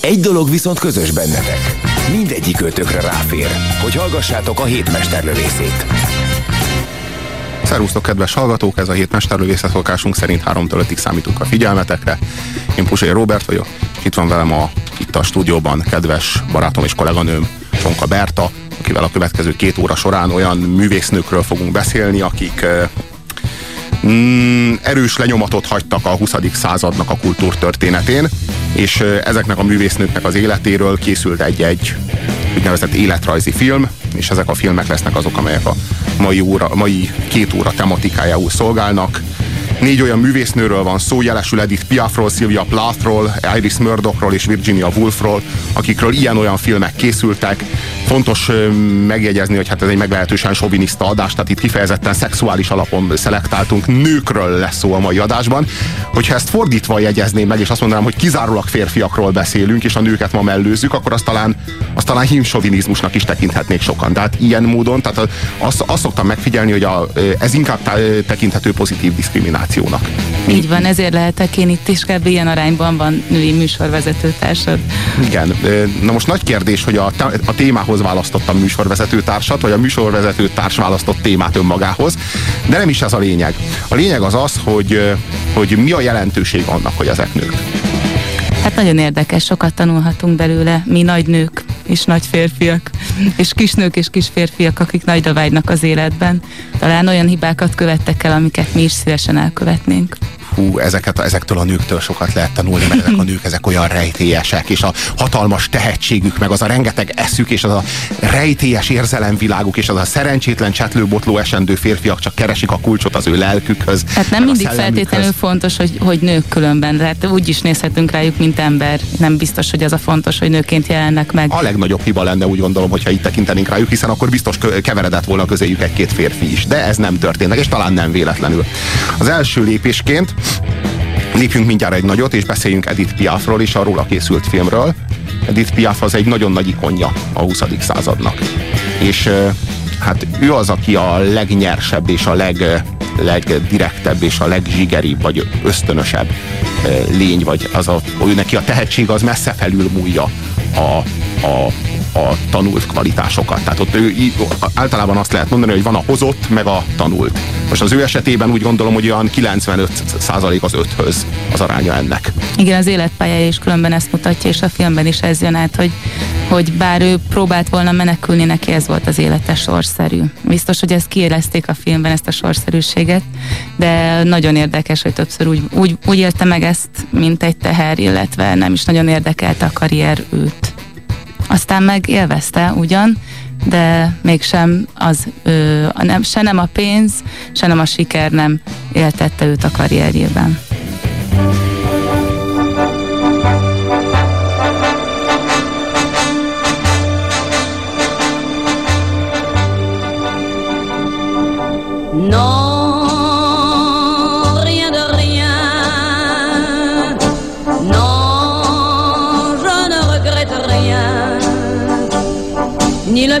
Egy dolog viszont közös bennetek. Mindegyik ötökre ráfér, hogy hallgassátok a hétmesterlövészét. Szerusztok, kedves hallgatók! Ez a hét mesterlövészet szokásunk szerint 3-től 5-ig számítunk a figyelmetekre. Én Pusai Robert vagyok, itt van velem a, itt a stúdióban kedves barátom és kolléganőm, Csonka Berta, akivel a következő két óra során olyan művésznőkről fogunk beszélni, akik mm, erős lenyomatot hagytak a 20. századnak a kultúrtörténetén, és ezeknek a művésznőknek az életéről készült egy-egy úgynevezett életrajzi film, és ezek a filmek lesznek azok, amelyek a mai, óra, mai két óra tematikájául szolgálnak. Négy olyan művésznőről van szó, jelesül Edith Piafról, Sylvia Plathról, Iris Murdochról és Virginia Woolfról, akikről ilyen-olyan filmek készültek. Fontos megjegyezni, hogy hát ez egy meglehetősen soviniszta adás, tehát itt kifejezetten szexuális alapon szelektáltunk, nőkről lesz szó a mai adásban. Hogyha ezt fordítva jegyezném meg, és azt mondanám, hogy kizárólag férfiakról beszélünk, és a nőket ma mellőzzük, akkor azt talán, azt talán hímsovinizmusnak is tekinthetnék sokan. Tehát ilyen módon, tehát azt, azt szoktam megfigyelni, hogy a, ez inkább tekinthető pozitív diszkriminációnak. Így van, ezért lehetek én itt is, kb. ilyen arányban van női műsorvezető társad. Igen. Na most nagy kérdés, hogy a, a témához választott a műsorvezető társat, vagy a műsorvezető társ választott témát önmagához, de nem is ez a lényeg. A lényeg az az, hogy, hogy mi a jelentőség annak, hogy ezek nők. Hát nagyon érdekes, sokat tanulhatunk belőle, mi nagy nők és nagy férfiak, és kisnők és kis férfiak, akik nagyra vágynak az életben. Talán olyan hibákat követtek el, amiket mi is szívesen elkövetnénk hú, ezeket, ezektől a nőktől sokat lehet tanulni, mert ezek a nők ezek olyan rejtélyesek, és a hatalmas tehetségük, meg az a rengeteg eszük, és az a rejtélyes érzelemviláguk, és az a szerencsétlen csetlőbotló esendő férfiak csak keresik a kulcsot az ő lelkükhöz. Hát nem mindig feltétlenül fontos, hogy, hogy nők különben, hát úgy is nézhetünk rájuk, mint ember. Nem biztos, hogy az a fontos, hogy nőként jelennek meg. A legnagyobb hiba lenne, úgy gondolom, hogyha itt tekintenénk rájuk, hiszen akkor biztos keveredett volna közéjük egy-két férfi is. De ez nem történt, és talán nem véletlenül. Az első lépésként Lépjünk mindjárt egy nagyot, és beszéljünk Edith Piafról és a róla készült filmről. Edith Piaf az egy nagyon nagy ikonja a 20. századnak. És hát ő az, aki a legnyersebb és a leg, legdirektebb és a legzsigeribb, vagy ösztönösebb lény, vagy az a, ő neki a tehetség az messze felül múlja a, a, a tanult kvalitásokat. Tehát ott ő, általában azt lehet mondani, hogy van a hozott, meg a tanult. Most az ő esetében úgy gondolom, hogy olyan 95 százalék az öthöz az aránya ennek. Igen, az életpályája is különben ezt mutatja, és a filmben is ez jön át, hogy, hogy bár ő próbált volna menekülni, neki ez volt az élete sorszerű. Biztos, hogy ezt kiélezték a filmben, ezt a sorszerűséget, de nagyon érdekes, hogy többször úgy, úgy, úgy élte meg ezt, mint egy teher, illetve nem is nagyon érdekelte a karrier őt. Aztán meg élvezte ugyan, de mégsem az, ö, nem, se nem a pénz, se nem a siker nem éltette őt a karrierjében. Mila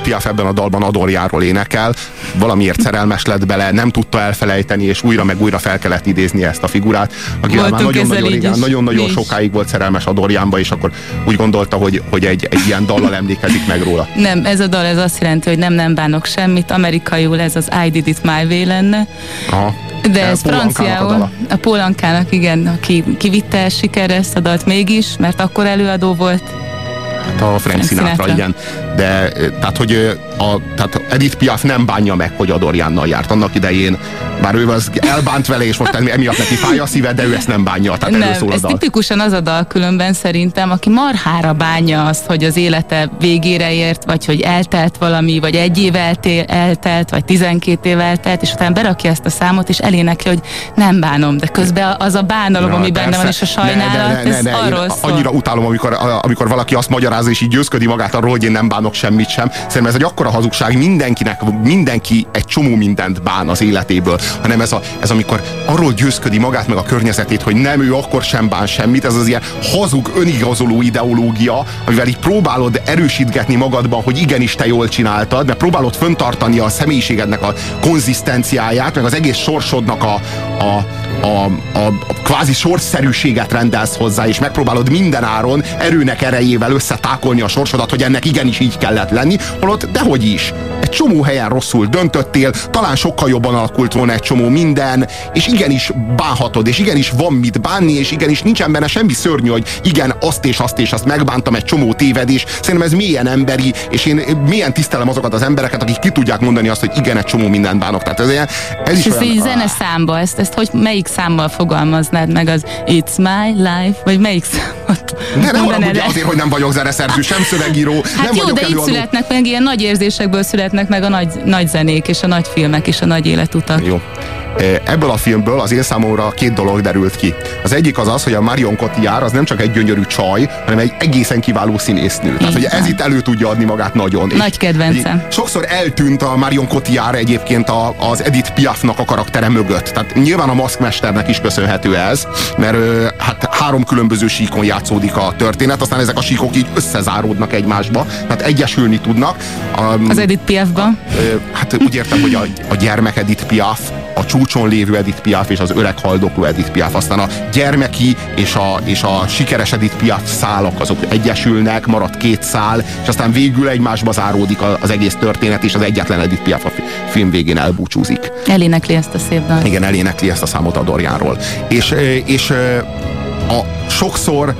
Edith Piaf ebben a dalban Adorjáról énekel, valamiért szerelmes lett bele, nem tudta elfelejteni, és újra meg újra fel kellett idézni ezt a figurát, aki nagyon-nagyon nagyon-nagyon sokáig volt szerelmes Adorjánba, és akkor úgy gondolta, hogy, hogy egy, egy ilyen dallal emlékezik meg róla. Nem, ez a dal ez azt jelenti, hogy nem nem bánok semmit, amerikaiul ez az I did it my way lenne, Aha. de ez Paul a franciául, a Paul Ankának, igen, aki kivitte el sikerre ezt a dalt mégis, mert akkor előadó volt. Hát a Frank Sinatra, Sinatra. igen. De eh, tehát, hogy a, tehát Edith Piaf nem bánja meg, hogy Adorjánnal járt annak idején, bár ő az elbánt vele, és most emiatt neki fáj a szíve, de ő ezt nem bánja. Tehát Nem, szól a ez tipikusan az a dal különben szerintem, aki marhára bánja azt, hogy az élete végére ért, vagy hogy eltelt valami, vagy egy év eltél, eltelt, vagy 12 év eltelt, és utána berakja ezt a számot, és elénekli, hogy nem bánom, de közben az a bánalom, Na, ami benne van, és persze. a sajnálat, ez Én arról szól. Annyira utálom, amikor, a- amikor valaki azt magyarázza, és így győzködi magát arról, hogy én nem bánok semmit sem. Szerintem ez egy akkora hazugság, mindenkinek, mindenki egy csomó mindent bán az életéből, hanem ez, a, ez amikor arról győzködi magát meg a környezetét, hogy nem ő akkor sem bán semmit, ez az ilyen hazug, önigazoló ideológia, amivel így próbálod erősítgetni magadban, hogy igenis te jól csináltad, mert próbálod föntartani a személyiségednek a konzisztenciáját, meg az egész sorsodnak a, a, a, a, a kvázi sorszerűséget rendelsz hozzá, és megpróbálod minden áron erőnek erejével összetákolni a sorsodat, hogy ennek igenis így kellett lenni, holott dehogy is. Egy csomó helyen rosszul döntöttél, talán sokkal jobban alakult volna egy csomó minden, és igenis bánhatod, és igenis van mit bánni, és igenis nincsen benne semmi szörnyű, hogy igen, azt és azt és azt megbántam, egy csomó tévedés. Szerintem ez mélyen emberi, és én mélyen tisztelem azokat az embereket, akik ki tudják mondani azt, hogy igen, egy csomó mindent bánok. Tehát ez, ilyen- ez is És olyan, így zene számba, ezt, ezt hogy melyik számmal fogalmaznád meg az It's my life, vagy melyik számot Ne, ne mondanád haragudj azért, hogy nem vagyok zeneszerző, sem szövegíró, Hát nem jó, vagyok de így előadó. születnek meg, ilyen nagy érzésekből születnek meg a nagy, nagy zenék, és a nagy filmek, és a nagy életutak. Jó. E, Ebből a filmből az én számomra két dolog derült ki. Az egyik az az, hogy a Marion Cotillard az nem csak egy gyönyörű csaj, hanem egy egészen kiváló színésznő. Tehát, hogy ez itt elő tudja adni magát nagyon. Nagy kedvencem. Sokszor eltűnt a Marion Cotillard egyébként az Edith Piafnak a karaktere mögött. Tehát nyilván a maszkmesternek is köszönhető ez, mert hát három különböző síkon játszódik a történet, aztán ezek a síkok így összezáródnak egymásba, tehát egyesülni tudnak. A, Az Edith Piafban. Hát úgy értem, hogy a, a gyermek Edith Piaf, a csúcson lévő Edith Piaf és az öreg haldokló Edith Piaf. Aztán a gyermeki és a, és a sikeres Edith Piaf szálak azok egyesülnek, marad két szál, és aztán végül egymásba záródik az egész történet, és az egyetlen Edith Piaf a fi- film végén elbúcsúzik. Elénekli ezt a szép dalt. Igen, elénekli ezt a számot a Dorjánról. És, és a, sokszor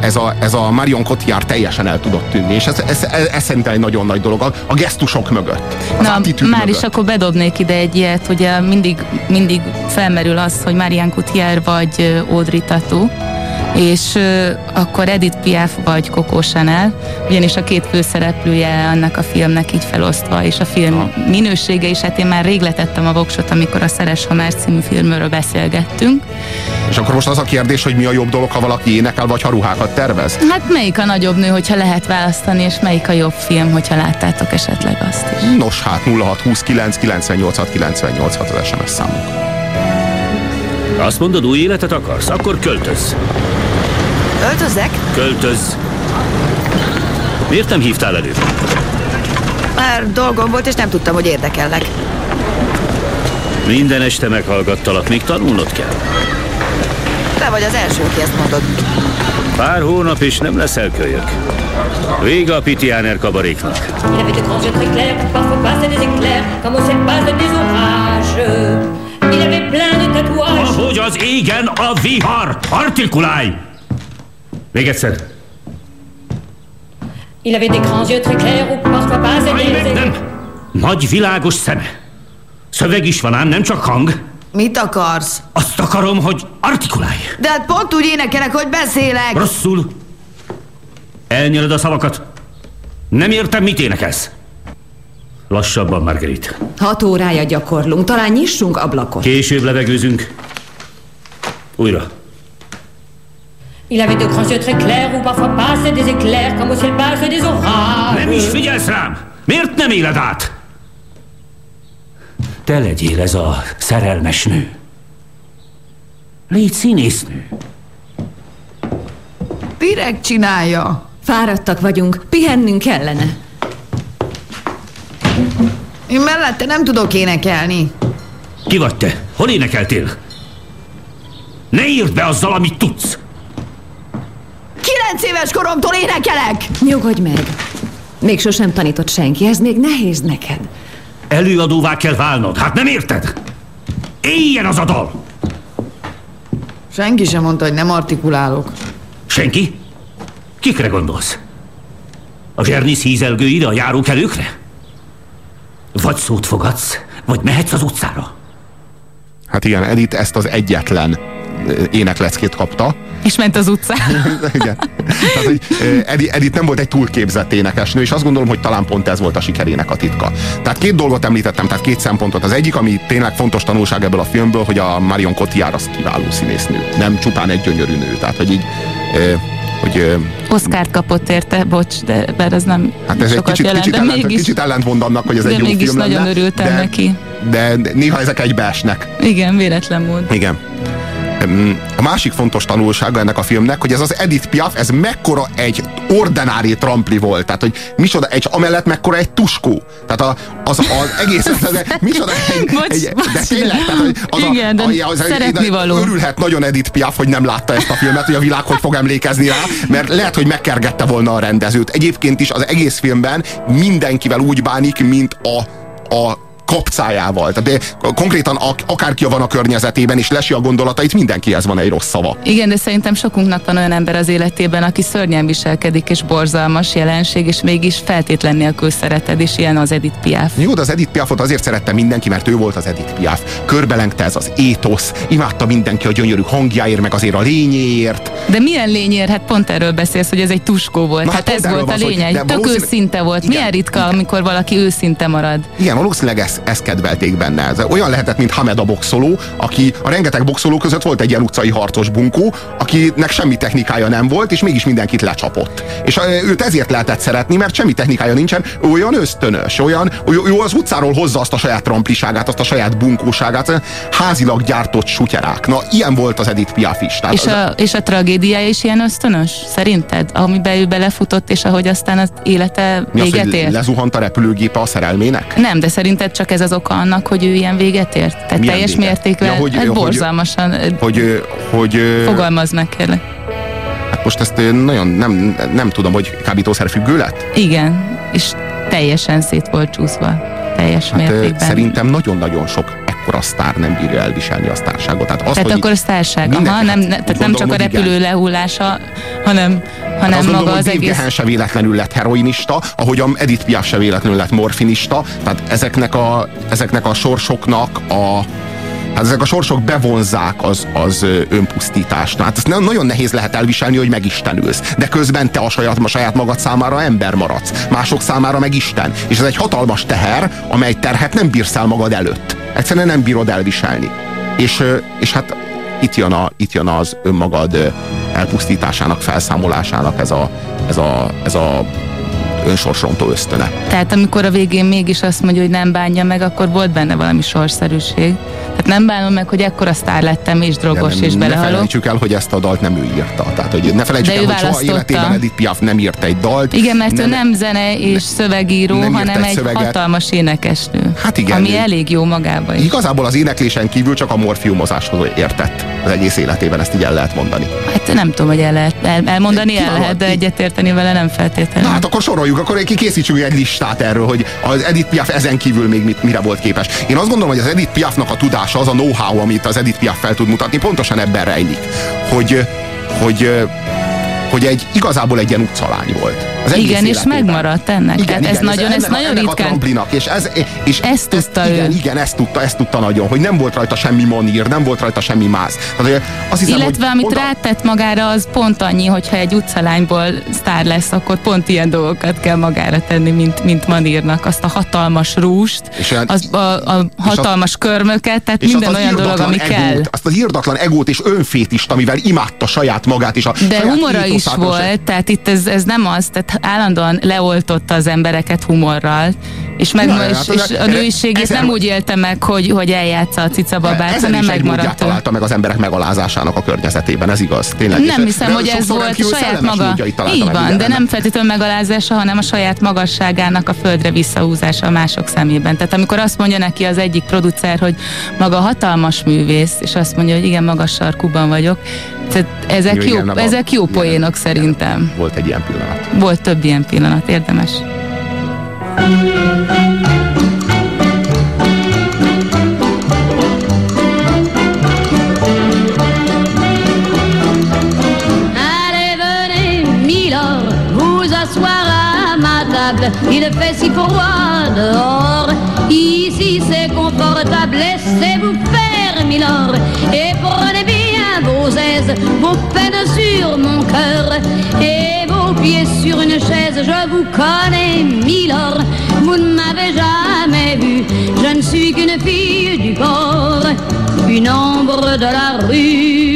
ez a, ez a Marion Cotillard teljesen el tudott tűnni, és ez, ez, ez, ez szerintem egy nagyon nagy dolog a, a gesztusok mögött. Az Na, már mögött. is akkor bedobnék ide egy ilyet, ugye mindig, mindig felmerül az, hogy Marianne Cotillard vagy Audrey Tautou, és akkor Edith Piaf vagy Coco Chanel, ugyanis a két főszereplője annak a filmnek így felosztva, és a film minősége is, hát én már rég letettem a voksot, amikor a Szeres Hamár című filmről beszélgettünk. És akkor most az a kérdés, hogy mi a jobb dolog, ha valaki énekel, vagy ha ruhákat tervez? Hát melyik a nagyobb nő, hogyha lehet választani, és melyik a jobb film, hogyha láttátok esetleg azt is. Nos hát 0629 98 98 az SMS számunk. Azt mondod, új életet akarsz? Akkor költöz. Öltözzek? Költöz. Miért nem hívtál elő? Már dolgom volt, és nem tudtam, hogy érdekellek. Minden este meghallgattalak, még tanulnod kell. Te vagy az első, aki ezt mondod. Pár hónap és nem leszel kölyök. Vége a Pitiáner kabaréknak. Il avait de grands yeux très clairs, parfois passaient des éclairs, comme au ciel passent des orages. Ahogy az égen a vihar! Artikulálj! Még egyszer. Il avait des grands yeux très clairs, où parfois meg, nem! Nagy világos szeme. Szöveg is van ám, nem csak hang. Mit akarsz? Azt akarom, hogy artikulálj. De hát pont úgy énekelek, hogy beszélek. Rosszul. Elnyeled a szavakat. Nem értem, mit énekelsz. Lassabban, Margarit. Hat órája gyakorlunk, talán nyissunk ablakot. Később levegőzünk. Újra. Il avait de grands yeux très clairs, où parfois passaient des éclairs, comme au ciel passent des orages. Nem is figyelsz rám! Miért nem éled át? Te legyél ez a szerelmes nő. Légy színésznő. Direkt csinálja. Fáradtak vagyunk, pihennünk kellene. Én mellette nem tudok énekelni. Ki vagy te? Hol énekeltél? Ne írd be azzal, amit tudsz! Kilenc éves koromtól énekelek! Nyugodj meg. Még sosem tanított senki, ez még nehéz neked. Előadóvá kell válnod, hát nem érted? Éljen az a dal! Senki sem mondta, hogy nem artikulálok. Senki? Kikre gondolsz? A zsernisz hízelgőire, a járókelőkre? Vagy szót fogadsz, vagy mehetsz az utcára. Hát igen, Edith ezt az egyetlen énekleckét kapta. És ment az utcán. Igen. Tehát, hogy ö, Edi- Edith nem volt egy túlképzett énekesnő, és azt gondolom, hogy talán pont ez volt a sikerének a titka. Tehát két dolgot említettem, tehát két szempontot. Az egyik, ami tényleg fontos tanulság ebből a filmből, hogy a Marion Cotillard az kiváló színésznő. Nem csupán egy gyönyörű nő. Tehát, hogy így hogy Oszkárt kapott érte, bocs, de bár ez nem Hát ez egy kicsit, jelent, kicsit, de ellent, mégis, kicsit ellentmond annak, hogy ez de egy jó mégis film nagyon lenne, örültem de, neki. De néha ezek egybeesnek. Igen, véletlen mód. Igen. A másik fontos tanulsága ennek a filmnek, hogy ez az Edith Piaf, ez mekkora egy ordinári trampli volt. Tehát, hogy micsoda, egy, amellett mekkora egy tuskó. Tehát a, az, az egész, az, micsoda egy, Bocs, egy, de bocs, tényleg, de- tehát, hogy az Igen, de a, az, szeretni való. Örülhet nagyon Edith Piaf, hogy nem látta ezt a filmet, hogy a világ hogy fog emlékezni rá, mert lehet, hogy megkergette volna a rendezőt. Egyébként is az egész filmben mindenkivel úgy bánik, mint a, a kapcájával. Tehát de konkrétan ak- akárki van a környezetében, és lesi a gondolatait, mindenkihez van egy rossz szava. Igen, de szerintem sokunknak van olyan ember az életében, aki szörnyen viselkedik, és borzalmas jelenség, és mégis feltétlen nélkül szereted, és ilyen az Edith Piaf. Jó, de az Edith Piafot azért szerette mindenki, mert ő volt az Edith Piaf. Körbelengte ez az étosz, imádta mindenki a gyönyörű hangjáért, meg azért a lényéért. De milyen lényér? Hát pont erről beszélsz, hogy ez egy tuskó volt. Na, hát hát ez volt a lényeg. Tök valószínűleg- őszinte volt. Igen, Milyen ritka, amikor valaki őszinte marad. Igen, valószínűleg ezt, ezt kedvelték benne. Ez olyan lehetett, mint Hamed a boxoló, aki a rengeteg boxoló között volt egy ilyen utcai harcos bunkó, akinek semmi technikája nem volt, és mégis mindenkit lecsapott. És őt ezért lehetett szeretni, mert semmi technikája nincsen, olyan ösztönös, olyan, ő, az utcáról hozza azt a saját trampliságát, azt a saját bunkóságát, házilag gyártott sutyerák. Na, ilyen volt az Edith Piaf is. Tehát És az- a, és a tragédiája is ilyen ösztönös? Szerinted? Amiben ő belefutott, és ahogy aztán az élete az, véget ért? lezuhant a repülőgépe a szerelmének? Nem, de szerinted csak ez az oka annak, hogy ő ilyen véget ért? Tehát Milyen teljes véget? mértékben, Ja, hogy- hát hogy- borzalmasan, hogy, Hogy, hogy, ö, fogalmazd meg kérlek. hát most ezt nagyon nem, nem tudom, hogy kábítószer függő lett? Igen, és teljesen szét volt csúszva. Teljes Hát, mértékben. szerintem nagyon-nagyon sok ekkora sztár nem bírja elviselni a sztárságot. Tehát, az, tehát akkor a sztárság, aha, nem, hát ne, úgy tehát nem csak a gondolom, repülő igen. lehullása, hanem, Hát hanem azt maga gondolom, az egész. Gehen se véletlenül lett heroinista, ahogy a Edith Piaf se véletlenül lett morfinista, tehát ezeknek a, ezeknek a sorsoknak a Hát ezek a sorsok bevonzák az, az önpusztítást. Hát ezt nagyon nehéz lehet elviselni, hogy megistenülsz. De közben te a saját, a saját magad számára ember maradsz. Mások számára meg Isten. És ez egy hatalmas teher, amely terhet nem bírsz el magad előtt. Egyszerűen nem bírod elviselni. És, és hát itt jön, a, itt jön az önmagad elpusztításának, felszámolásának ez a, ez a, ez a önsorsrontó ösztöne. Tehát amikor a végén mégis azt mondja, hogy nem bánja meg, akkor volt benne valami sorszerűség. Tehát nem bánom meg, hogy ekkora sztár lettem és drogos nem, és ne belehalok. felejtsük el, hogy ezt a dalt nem ő írta. Tehát, hogy ne felejtsük De el, hogy soha életében Edith Piaf nem írt egy dalt. Igen, mert ő nem zene és szövegíró, nem hanem egy szöveget. hatalmas énekesnő. Hát igen, Ami ő- elég jó magában is. Igazából az éneklésen kívül csak a morfiumozáshoz értett az egész életében, ezt így el lehet mondani. Hát nem tudom, hogy el lehet, el, elmondani el lehet, de egyetérteni vele nem feltétlenül. Na hát akkor soroljuk, akkor ki- készítsünk egy listát erről, hogy az Edith Piaf ezen kívül még mit, mire volt képes. Én azt gondolom, hogy az Edith Piafnak a tudása, az a know-how, amit az Edith Piaf fel tud mutatni, pontosan ebben rejlik, hogy, hogy, hogy egy igazából egy ilyen utcalány volt. Az igen, és életében. megmaradt ennek. Igen, hát ez igen, nagyon, ez a- nagyon ennek a ritkán. tramplinak, és ez, és ezt tudta ezt, ő. Igen, igen, ezt tudta, ezt tudta nagyon, hogy nem volt rajta semmi manír, nem volt rajta semmi máz. Tehát, azt hiszem, Illetve hogy amit oda- rátett magára, az pont annyi, hogyha egy utcalányból sztár lesz, akkor pont ilyen dolgokat kell magára tenni, mint, mint Manírnak. Azt a hatalmas rúst, És olyan- az, a, a hatalmas körmöket, tehát és minden olyan dolog, ami egót, kell. Azt az irdatlan egót és önfétist, amivel imádta saját magát és a De humora is a volt, tehát itt ez, ez nem az, tehát állandóan leoltotta az embereket humorral, és, meg, Ja, és, hát és a nőiségét ezer- nem úgy élte meg, hogy, hogy eljátsza a cicababát, Ezen hanem is megmaradt találta meg az emberek megalázásának a környezetében, ez igaz, tényleg. Nem hiszem, hogy ez volt saját maga. Így van, de nem feltétlenül megalázása, hanem a saját magasságának a földre visszahúzása a mások szemében. Tehát amikor azt mondja neki az egyik producer, hogy maga hatalmas művész, és azt mondja, hogy igen, magas sarkúban vagyok, tehát ezek, Jó, ezek jó poénok szerintem. Volt egy ilyen pillanat. Volt több ilyen pillanat, érdemes. Allez, venez, Milord, vous asseoir à ma table. Il fait si froid dehors. Ici c'est confortable. Laissez-vous faire, Milord, et prenez vos peines sur mon cœur et vos pieds sur une chaise. Je vous connais, Milord, vous ne m'avez jamais vu. Je ne suis qu'une fille du port, une ombre de la rue.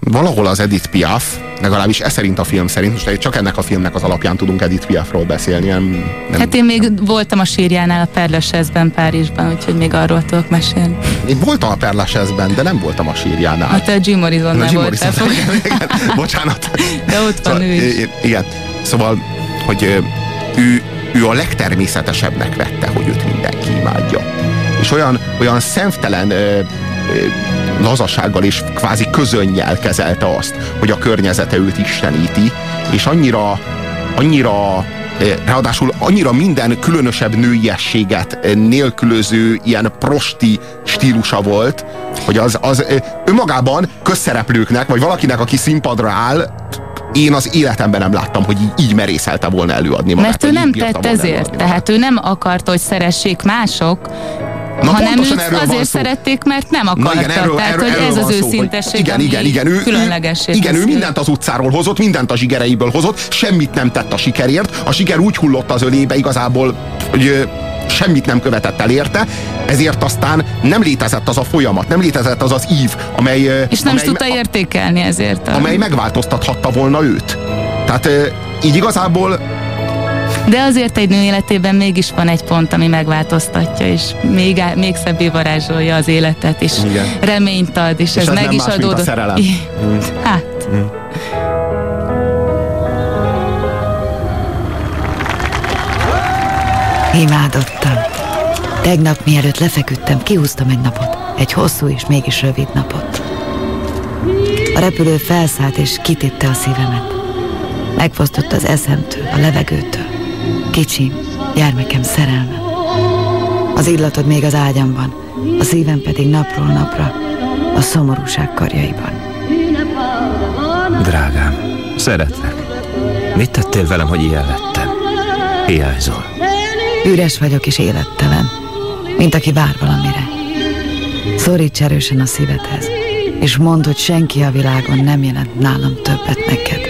Valahol az Edith Piaf, legalábbis ez szerint a film szerint, most csak ennek a filmnek az alapján tudunk Edith Piafról beszélni, nem, nem Hát én még voltam a sírjánál a Perlesezben Párizsban, úgyhogy még arról tudok mesélni. Én voltam a Perlesezben, de nem voltam a sírjánál. Hát a Jim Morrisonnál voltál. Bocsánat. De ott van ő is. igen, szóval, hogy ő, ő a legtermészetesebbnek vette, hogy őt mindenki imádja. És olyan, olyan szemtelen lazasággal és kvázi közönnyel kezelte azt, hogy a környezete őt isteníti, és annyira, annyira ö, ráadásul annyira minden különösebb nőiességet ö, nélkülöző ilyen prosti stílusa volt, hogy az, az önmagában közszereplőknek, vagy valakinek, aki színpadra áll, én az életemben nem láttam, hogy így, így merészelte volna előadni magát. Mert ő nem tett ezért, előadni tehát ő nem akarta, hogy szeressék mások, Na, hanem őt azért szerették, mert nem Na akarta. igen, erről, tehát, erről, hogy erről ez az őszintesség, igen, igen, igen, ő, ő, különlegessé igen, ő mindent az utcáról hozott, mindent a zsigereiből hozott, semmit nem tett a sikerért, a siker úgy hullott az ölébe igazából, hogy semmit nem követett el érte, ezért aztán nem létezett az a folyamat, nem létezett az az ív, amely, És nem amely, is tudta értékelni ezért. A... amely megváltoztathatta volna őt. Tehát így igazából De azért egy nő életében mégis van egy pont, ami megváltoztatja, és még, még szebbé varázsolja az életet, és Igen. reményt ad, és, És ez, ez meg nem is más, mint a adódott. szerelem. I- Hát, Imádottam. Tegnap mielőtt lefeküdtem, kihúztam egy napot. Egy hosszú és mégis rövid napot. A repülő felszállt és kitépte a szívemet. Megfosztott az eszemtől, a levegőtől. Kicsim, gyermekem szerelme. Az illatod még az ágyamban, a szívem pedig napról napra a szomorúság karjaiban. Drágám, szeretlek. Mit tettél velem, hogy ilyen lettem? Hiányzol. Üres vagyok és élettelen, mint aki vár valamire. Szoríts erősen a szívedhez, és mondd, hogy senki a világon nem jelent nálam többet neked.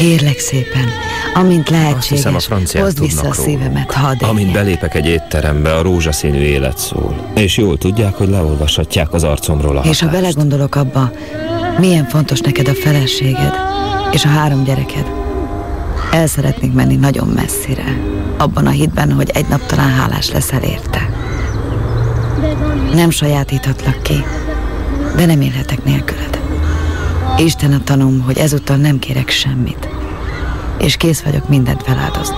Kérlek szépen, amint Azt hiszem, a lehetséges, hozd vissza a szívemet, hadd Amint belépek egy étterembe, a rózsaszínű élet szól. És jól tudják, hogy leolvashatják az arcomról a És ha hatást. belegondolok abba, milyen fontos neked a feleséged, és a három gyereked. El szeretnék menni nagyon messzire, abban a hitben, hogy egy nap talán hálás leszel érte. Nem sajátíthatlak ki, de nem élhetek nélküled. Isten a tanúm, hogy ezúttal nem kérek semmit, és kész vagyok mindent feláldozni.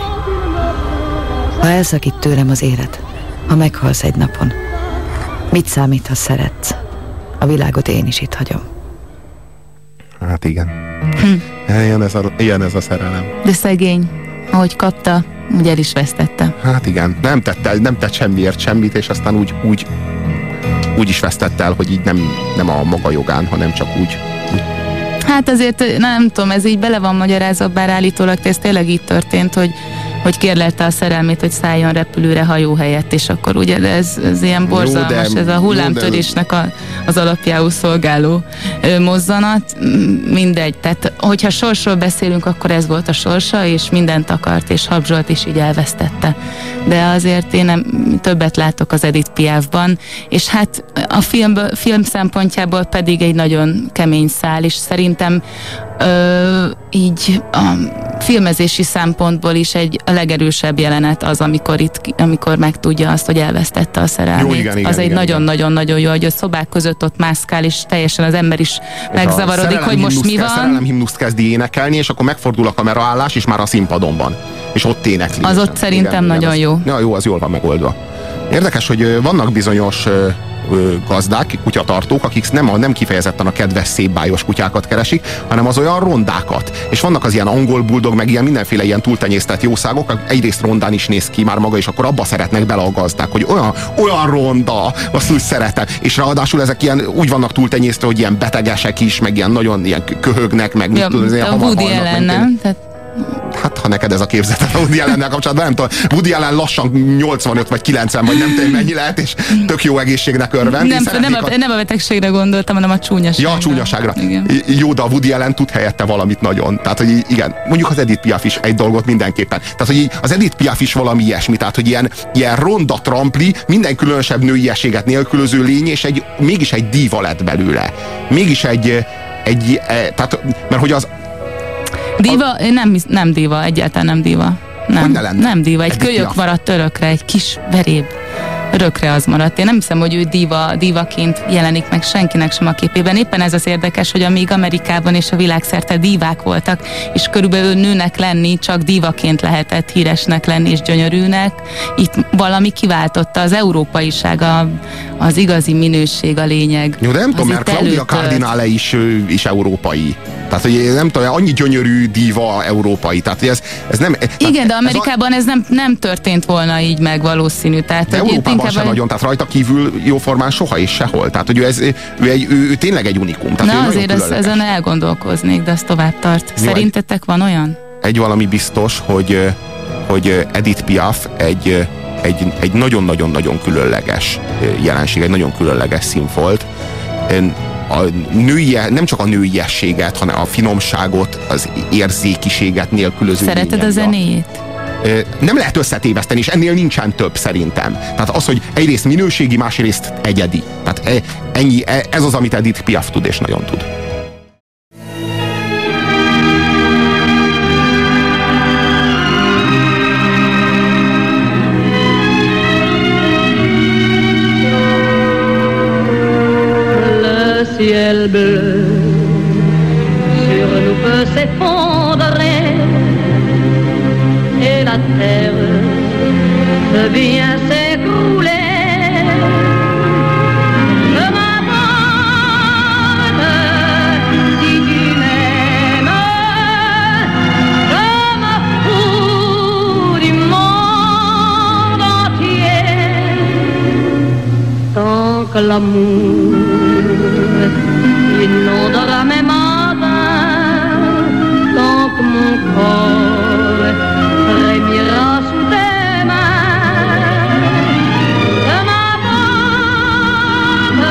Ha elszakít tőlem az élet, ha meghalsz egy napon, mit számít, ha szeretsz? A világot én is itt hagyom. Hát igen. Hm. Ilyen ez, a, ilyen ez a szerelem. De szegény, ahogy kapta, úgy el is vesztette. Hát igen, nem tett, el, nem tett semmiért semmit, és aztán úgy, úgy, úgy is vesztett el, hogy így nem, nem a maga jogán, hanem csak úgy, úgy Hát azért nem tudom, ez így bele van magyarázva, bár állítólag ez tényleg így történt, hogy hogy kérlelte a szerelmét, hogy szálljon repülőre hajó helyett, és akkor ugye de ez, ez ilyen borzalmas, jó, de, ez a hullámtörésnek a, az alapjául szolgáló ö, mozzanat. Mindegy, tehát hogyha sorsról beszélünk, akkor ez volt a sorsa, és mindent akart, és Habzsolt is így elvesztette. De azért én nem, többet látok az Edith Piafban, és hát a film, film szempontjából pedig egy nagyon kemény szál, és szerintem ö, így a filmezési szempontból is egy a legerősebb jelenet az, amikor itt, amikor megtudja azt, hogy elvesztette a szerelmét. Jó, igen, igen, az egy nagyon-nagyon-nagyon jó, hogy a szobák között ott mászkál, és teljesen az ember is megzavarodik, hogy most mi van. Szerelem himnuszt kezdi énekelni, és akkor megfordul a kameraállás, és már a színpadon van. És ott énekli. Az ott szerintem igen, nagyon igen, jó. Az, ja, jó, az jól van megoldva. Érdekes, hogy vannak bizonyos gazdák, kutyatartók, akik nem, a, nem kifejezetten a kedves szépbájos kutyákat keresik, hanem az olyan rondákat. És vannak az ilyen angol buldog, meg ilyen mindenféle ilyen túltenyésztett jószágok, egyrészt rondán is néz ki már maga, és akkor abba szeretnek bele a gazdák, hogy olyan, olyan ronda, azt úgy szeretem. És ráadásul ezek ilyen úgy vannak túltenyésztve, hogy ilyen betegesek is, meg ilyen nagyon ilyen köhögnek, meg ja, mit tudom, ilyen Woody ellen, nem? Tehát Hát, ha neked ez a képzeted a Woody allen kapcsolatban, nem tudom, Woody Allen lassan 85 vagy 90, vagy nem tudom mennyi lehet, és tök jó egészségnek örvend. Nem, nem, a, nem a betegségre gondoltam, hanem a csúnyaságra. Ja, a csúnyaságra. Igen. Jó, de a Woody Allen tud helyette valamit nagyon. Tehát, hogy igen, mondjuk az Edith Piaf is egy dolgot mindenképpen. Tehát, hogy az Edith Piaf is valami ilyesmi, tehát, hogy ilyen, ilyen ronda trampli, minden különösebb nőiességet nélkülöző lény, és egy, mégis egy díva lett belőle. Mégis egy, egy, e, tehát, mert hogy az, Diva? A... Nem, nem diva, egyáltalán nem diva. Nem, nem diva, egy kölyök maradt örökre, egy kis veréb örökre az maradt. Én nem hiszem, hogy ő diva, divaként jelenik meg senkinek sem a képében. Éppen ez az érdekes, hogy amíg Amerikában és a világszerte divák voltak, és körülbelül nőnek lenni, csak divaként lehetett híresnek lenni és gyönyörűnek, itt valami kiváltotta az európaiság, a, az igazi minőség a lényeg. Jó, de nem tudom, mert Claudia Cardinale is, is európai. Tehát, hogy nem tudom, annyi gyönyörű diva európai. Tehát, hogy ez, ez nem... Tehát Igen, de Amerikában ez, a, ez nem, nem történt volna így meg valószínű. Tehát, de Európában inkább sem nagyon, tehát rajta kívül jóformán soha és sehol. Tehát, hogy ő, ez, ő, egy, ő, ő tényleg egy unikum. Tehát Na, azért ez, ezen elgondolkoznék, de az tovább tart. Szerintetek van olyan? Egy valami biztos, hogy, hogy Edith Piaf egy, egy, egy nagyon-nagyon-nagyon különleges jelenség, egy nagyon különleges színfolt a női, nem csak a nőiességet, hanem a finomságot, az érzékiséget nélkülöző Szereted a zenéjét? Nem lehet összetéveszteni, és ennél nincsen több szerintem. Tehát az, hogy egyrészt minőségi, másrészt egyedi. Tehát e, ennyi, e, ez az, amit Edith Piaf tud, és nagyon tud. Ciel bleu. Sur nous peut s'effondrer. Et la terre peut bien s'écrouler. Je m'abandonne si tu n'ôteras même en vain tant que mon corps frémira sous tes mains. De ma part,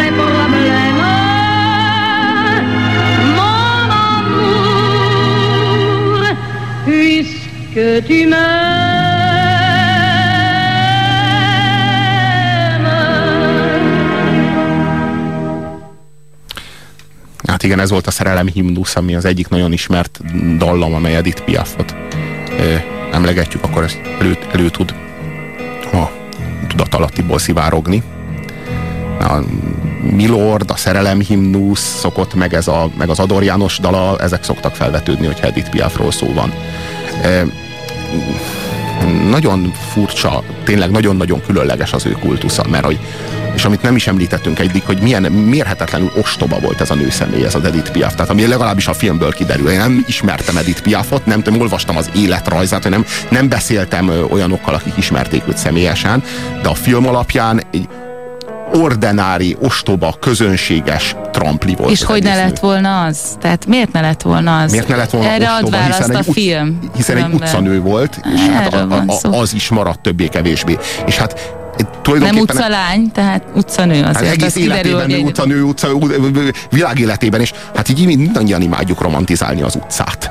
les problèmes, mon amour, puisque tu igen, ez volt a szerelem himnusz, ami az egyik nagyon ismert dallam, amely Edith Piafot emlegetjük, akkor ez elő, elő tud a tudatalattiból szivárogni. A Milord, a szerelem himnusz szokott, meg, ez a, meg az Ador János dala, ezek szoktak felvetődni, hogy Edith Piafról szó van. E, nagyon furcsa, tényleg nagyon-nagyon különleges az ő kultusza, mert hogy és amit nem is említettünk egyik, hogy milyen mérhetetlenül ostoba volt ez a nőszemély, ez az Edith Piaf. Tehát ami legalábbis a filmből kiderül. Én nem ismertem Edith Piafot, nem tudom, olvastam az életrajzát, hogy nem, nem beszéltem olyanokkal, akik ismerték őt személyesen, de a film alapján egy ordinári, ostoba, közönséges trampli volt. És hogy ne lett volna az? Tehát miért ne lett volna az? Miért ne lett volna Erre ostoba, ad hiszen a egy film. Hiszen egy különben. utcanő volt, és hát a, a, a, az is maradt többé-kevésbé. És hát Nem tulajdonképpen... utcalány, tehát utcanő Hát azért. egész az kiderül, életében egy- utcanő, utca, világéletében, és hát így mindannyian imádjuk romantizálni az utcát.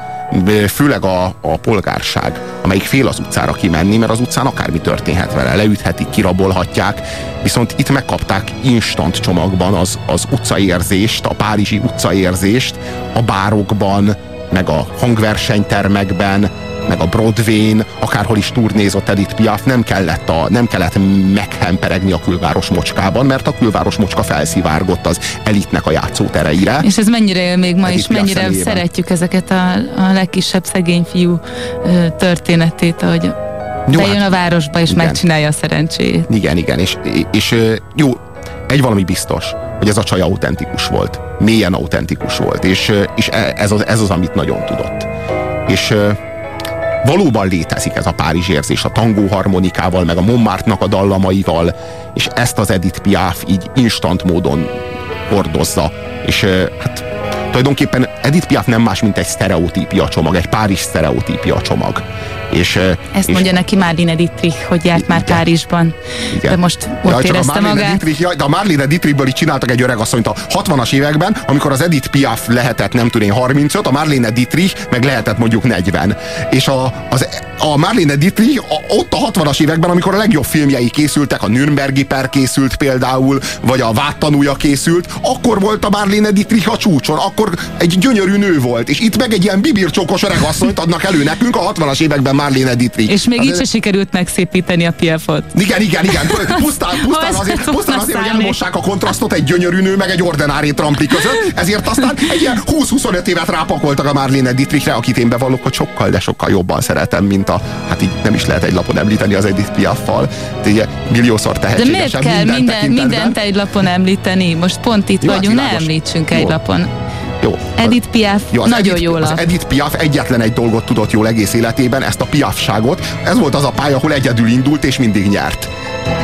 Főleg a, a polgárság, amelyik fél az utcára kimenni, mert az utcán akármi történhet vele, leüthetik, kirabolhatják, viszont itt megkapták instant csomagban az, az utcaérzést, a párizsi utcaérzést, a bárokban, meg a hangversenytermekben, meg a Broadway-n, akárhol is turnézott Edith Piaf, nem kellett, a, nem kellett meghemperegni a külváros mocskában, mert a külváros mocska felszivárgott az elitnek a játszótereire. És ez mennyire él még ma Edith is, Piaf mennyire személyében. szeretjük ezeket a, a legkisebb szegény fiú történetét, hogy Jó, hát a városba és igen. megcsinálja a szerencséjét. Igen, igen, és, és jó, egy valami biztos, hogy ez a csaj autentikus volt. Mélyen autentikus volt, és, és e- ez az, ez az, amit nagyon tudott. És valóban létezik ez a Párizs érzés a tangó harmonikával, meg a Montmartre-nak a dallamaival, és ezt az Edith Piaf így instant módon hordozza. És hát tulajdonképpen Edith Piaf nem más, mint egy sztereotípia csomag, egy Párizs sztereotípia csomag. És, Ezt és mondja neki Marlene Dietrich, hogy járt már Igen. Párizsban, Igen. de most ott csak a érezte Marlene magát. Dietrich, jaj, de a Marlene Dietrichből is csináltak egy öreg asszonyt a 60-as években, amikor az Edith Piaf lehetett nem tudom én 35, a Marlene Dietrich meg lehetett mondjuk 40. És a, az, a Marlene Dietrich a, ott a 60-as években, amikor a legjobb filmjei készültek, a Nürnbergi per készült például, vagy a Vádtanúja készült, akkor volt a Marlene Dietrich a csúcson, akkor egy gyönyörű nő volt, és itt meg egy ilyen bibircsókos öreg asszonyt adnak elő nekünk a 60-as években Marlene Dietrich. És még Hát így se sikerült megszépíteni a Piafot. igen, igen, igen. Pusztán, pusztán azért, pusztán azért hogy elmossák a kontrasztot egy gyönyörű nő, meg egy ordinári trampli között, ezért aztán egy ilyen 20-25 évet rápakoltak a Marlene Dietrichre, akit én bevallok, hogy sokkal, de sokkal jobban szeretem, mint a, hát így nem is lehet egy lapon említeni az Edith Piaffal. De ugye milliószor De tehetségesebb miért kell minden, minden, mindent egy lapon említeni? Most pont itt Jó, hát vagyunk, ne világos. említsünk Jó. egy lapon. Jó. Edith Piaf Jó, az nagyon Edith, jó Az. Edith Piaf egyetlen egy dolgot tudott jól egész életében, ezt a piafságot. Ez volt az a pálya, ahol egyedül indult és mindig nyert.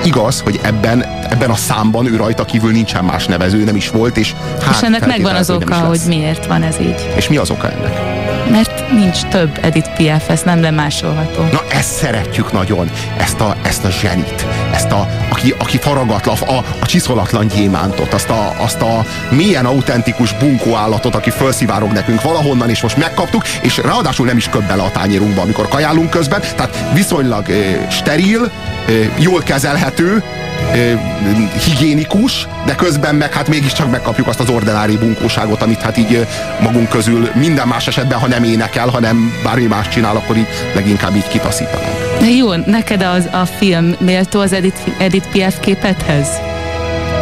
Igaz, hogy ebben, ebben a számban ő rajta kívül nincsen más nevező, nem is volt, és hát és ennek megvan az oka, hogy lesz. miért van ez így. És mi az oka ennek? Mert nincs több Edith Piaf, ez nem lemásolható. Na ezt szeretjük nagyon, ezt a, ezt a zsenit, ezt a, aki, aki faragatlan, a, a csiszolatlan gyémántot, azt a, azt a mélyen autentikus bunkó állatot, aki felszivárog nekünk valahonnan, és most megkaptuk, és ráadásul nem is köbb bele a tányérunkba, amikor kajálunk közben, tehát viszonylag ö, steril, ö, jól kezelhető, higiénikus, de közben meg hát mégiscsak megkapjuk azt az ordinári bunkóságot, amit hát így magunk közül minden más esetben, ha nem énekel, hanem bármi más csinál, akkor így leginkább így kitaszítanánk. De jó, neked az, a film méltó az Edith, Edith Piaf képethez?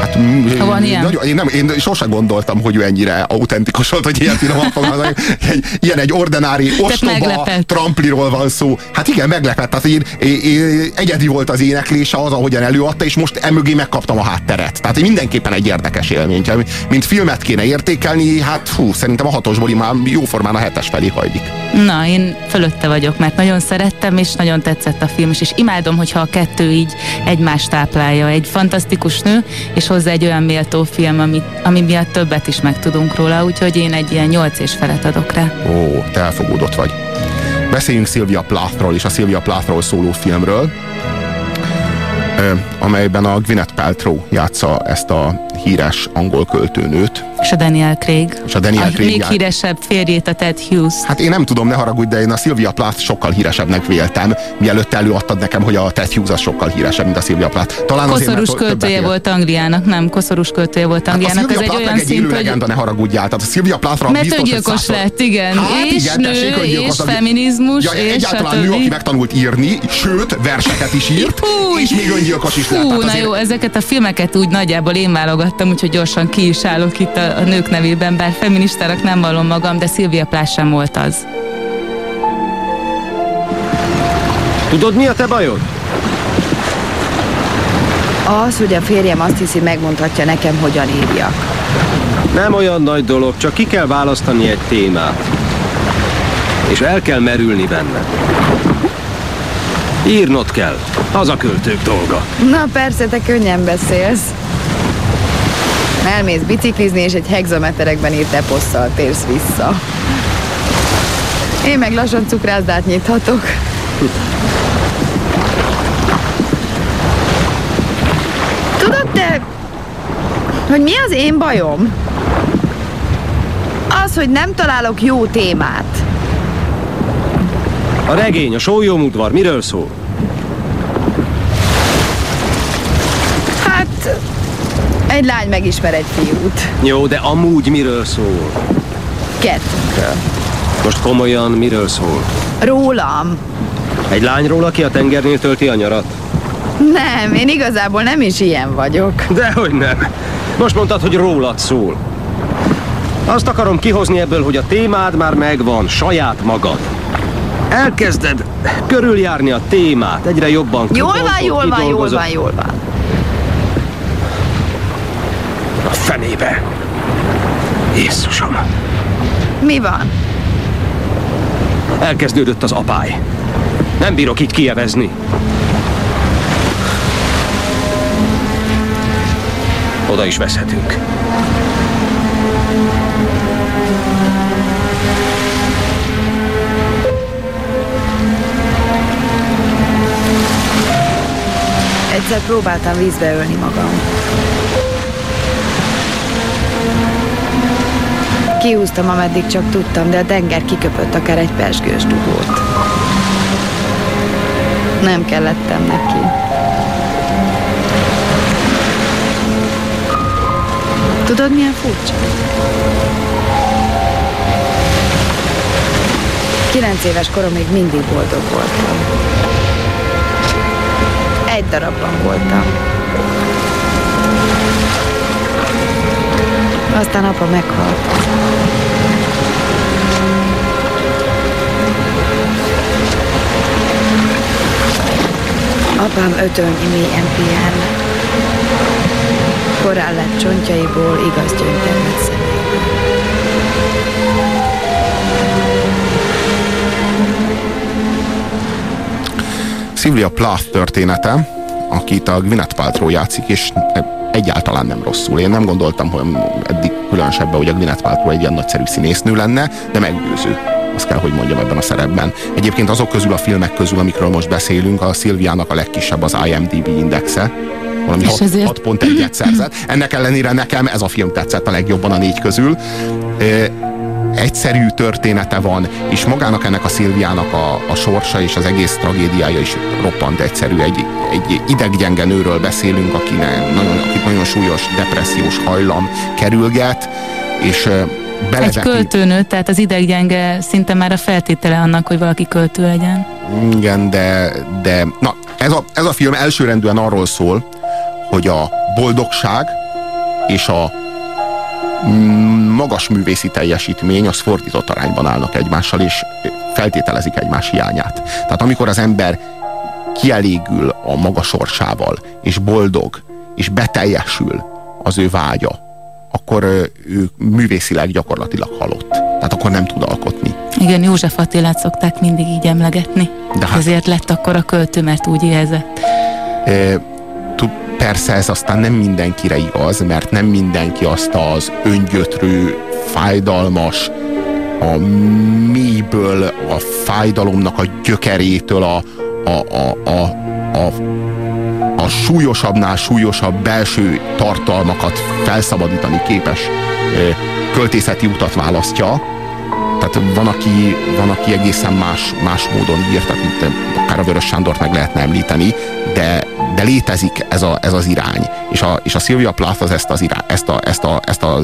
Hát, mm, van ilyen? Nagyon, én, nem, én sosem gondoltam, hogy ő ennyire autentikus volt, hogy ilyen finoman fogalmazok. Egy, ilyen egy ordinári, ostoba trampliról van szó. Hát igen, meglepett. Tehát én, én, én, egyedi volt az éneklése, az, ahogyan előadta, és most emögé megkaptam a hátteret. Tehát mindenképpen egy érdekes élmény. Mint filmet kéne értékelni, hát fú, szerintem a hatosból már jóformán a hetes felé hajlik. Na, én fölötte vagyok, mert nagyon szerettem, és nagyon tetszett a film és imádom, hogyha a kettő így egymást táplálja. Egy fantasztikus nő, és hozzá egy olyan méltó film, ami, ami miatt többet is megtudunk róla, úgyhogy én egy ilyen nyolc és felet adok rá. Ó, te elfogódott vagy. Beszéljünk Sylvia Plathról és a Sylvia Plathról szóló filmről, amelyben a Gwyneth Paltrow játsza ezt a híres angol költőnőt, És a Daniel Craig. És a Daniel Craig még híresebb férjét, a Ted Hughes. Hát én nem tudom, ne haragudj, de én a Sylvia Plath sokkal híresebbnek véltem, mielőtt előadtad nekem, hogy a Ted Hughes az sokkal híresebb, mint a Sylvia Plath. Talán azért, Koszorús többet költője volt Angliának, nem, koszorús költője volt Hát a Angliának. Sylvia Ez egy olyan egy élő szint, hogy... legenda, ne haragudjál. Tehát a Sylvia Plathra Mert biztos, hogy öngyilkos százszor- lett, igen. Hát és igen, nő, tessék, és ami- feminizmus, ja, és egyáltalán nő, aki megtanult írni, sőt, verseket is írt, és még öngyilkos is lett. Tehát na azért- jó, ezeket a filmeket úgy nagyjából én válogattam, úgyhogy gyorsan ki is állok itt a, a nők nevében, bár feministának nem vallom magam, de Szilvia Plás sem volt az. Tudod, mi a te bajod? Az, hogy a férjem azt hiszi, megmondhatja nekem, hogyan írjak. Nem olyan nagy dolog, csak ki kell választani egy témát. És el kell merülni benne. Írnod kell. Az a költők dolga. Na persze, te könnyen beszélsz. Elmész biciklizni, és egy hexameterekben írt eposszal térsz vissza. Én meg lassan cukrászdát nyithatok. Tudod te, hogy mi az én bajom? Az, hogy nem találok jó témát. A regény, a sólyomudvar, miről szól? Hát, egy lány megismer egy fiút. Jó, de amúgy miről szól? Kettőnkről. Most komolyan miről szól? Rólam. Egy lányról, aki a tengernél tölti a nyarat? Nem, én igazából nem is ilyen vagyok. Dehogy nem. Most mondtad, hogy rólad szól. Azt akarom kihozni ebből, hogy a témád már megvan, saját magad. Elkezded körüljárni a témát, egyre jobban Jól van, jól van, jól van, jól van. A fenébe. Jézusom. Mi van? Elkezdődött az apály. Nem bírok itt kievezni. Oda is veszhetünk. Egyszer próbáltam vízbe ölni magam. Kihúztam, ameddig csak tudtam, de a tenger kiköpött akár egy pesgős dugót. Nem kellettem neki. Tudod, milyen furcsa? Kilenc éves koromig mindig boldog voltam. Egy darabban voltam. Aztán apa meghalt. Apám ötölnyi mélyen pihen. Korán lett csontjaiból igaz gyöngytermet szemében. Sylvia Plath története, akit a Gwyneth Paltrow játszik, és egyáltalán nem rosszul. Én nem gondoltam, hogy eddig különösebben, hogy a Gwyneth Paltrow egy ilyen nagyszerű színésznő lenne, de meggyőző. Azt kell, hogy mondjam ebben a szerepben. Egyébként azok közül a filmek közül, amikről most beszélünk, a Szilviának a legkisebb az IMDb indexe, valami És ezért- 6.1-et szerzett. Ennek ellenére nekem ez a film tetszett a legjobban a négy közül. Egyszerű története van, és magának ennek a Szilviának a, a sorsa és az egész tragédiája is roppant egyszerű. Egy, egy ideggyenge nőről beszélünk, akinek nagyon, akit nagyon súlyos depressziós hajlam kerülget, és ö, Egy költőnő, tehát az ideggyenge szinte már a feltétele annak, hogy valaki költő legyen. Igen, de, de na, ez a, ez a film elsőrendűen arról szól, hogy a boldogság és a mm, magas művészi teljesítmény az fordított arányban állnak egymással, és feltételezik egymás hiányát. Tehát amikor az ember kielégül a maga sorsával, és boldog, és beteljesül az ő vágya, akkor ő művészileg gyakorlatilag halott. Tehát akkor nem tud alkotni. Igen, József Attilát szokták mindig így emlegetni. De hát- Ezért lett akkor a költő, mert úgy érzett. E, persze ez aztán nem mindenkire igaz, mert nem mindenki azt az öngyötrő, fájdalmas, a mélyből, a fájdalomnak a gyökerétől, a, a, a, a, a, a súlyosabbnál súlyosabb belső tartalmakat felszabadítani képes költészeti utat választja. Tehát van, aki, van, aki egészen más, más módon ír, tehát mint akár a Vörös Sándort meg lehetne említeni, de, de létezik ez, a, ez az irány. És a, és a Sylvia Plath az ezt, az irány, ezt, a, ezt, a, ezt a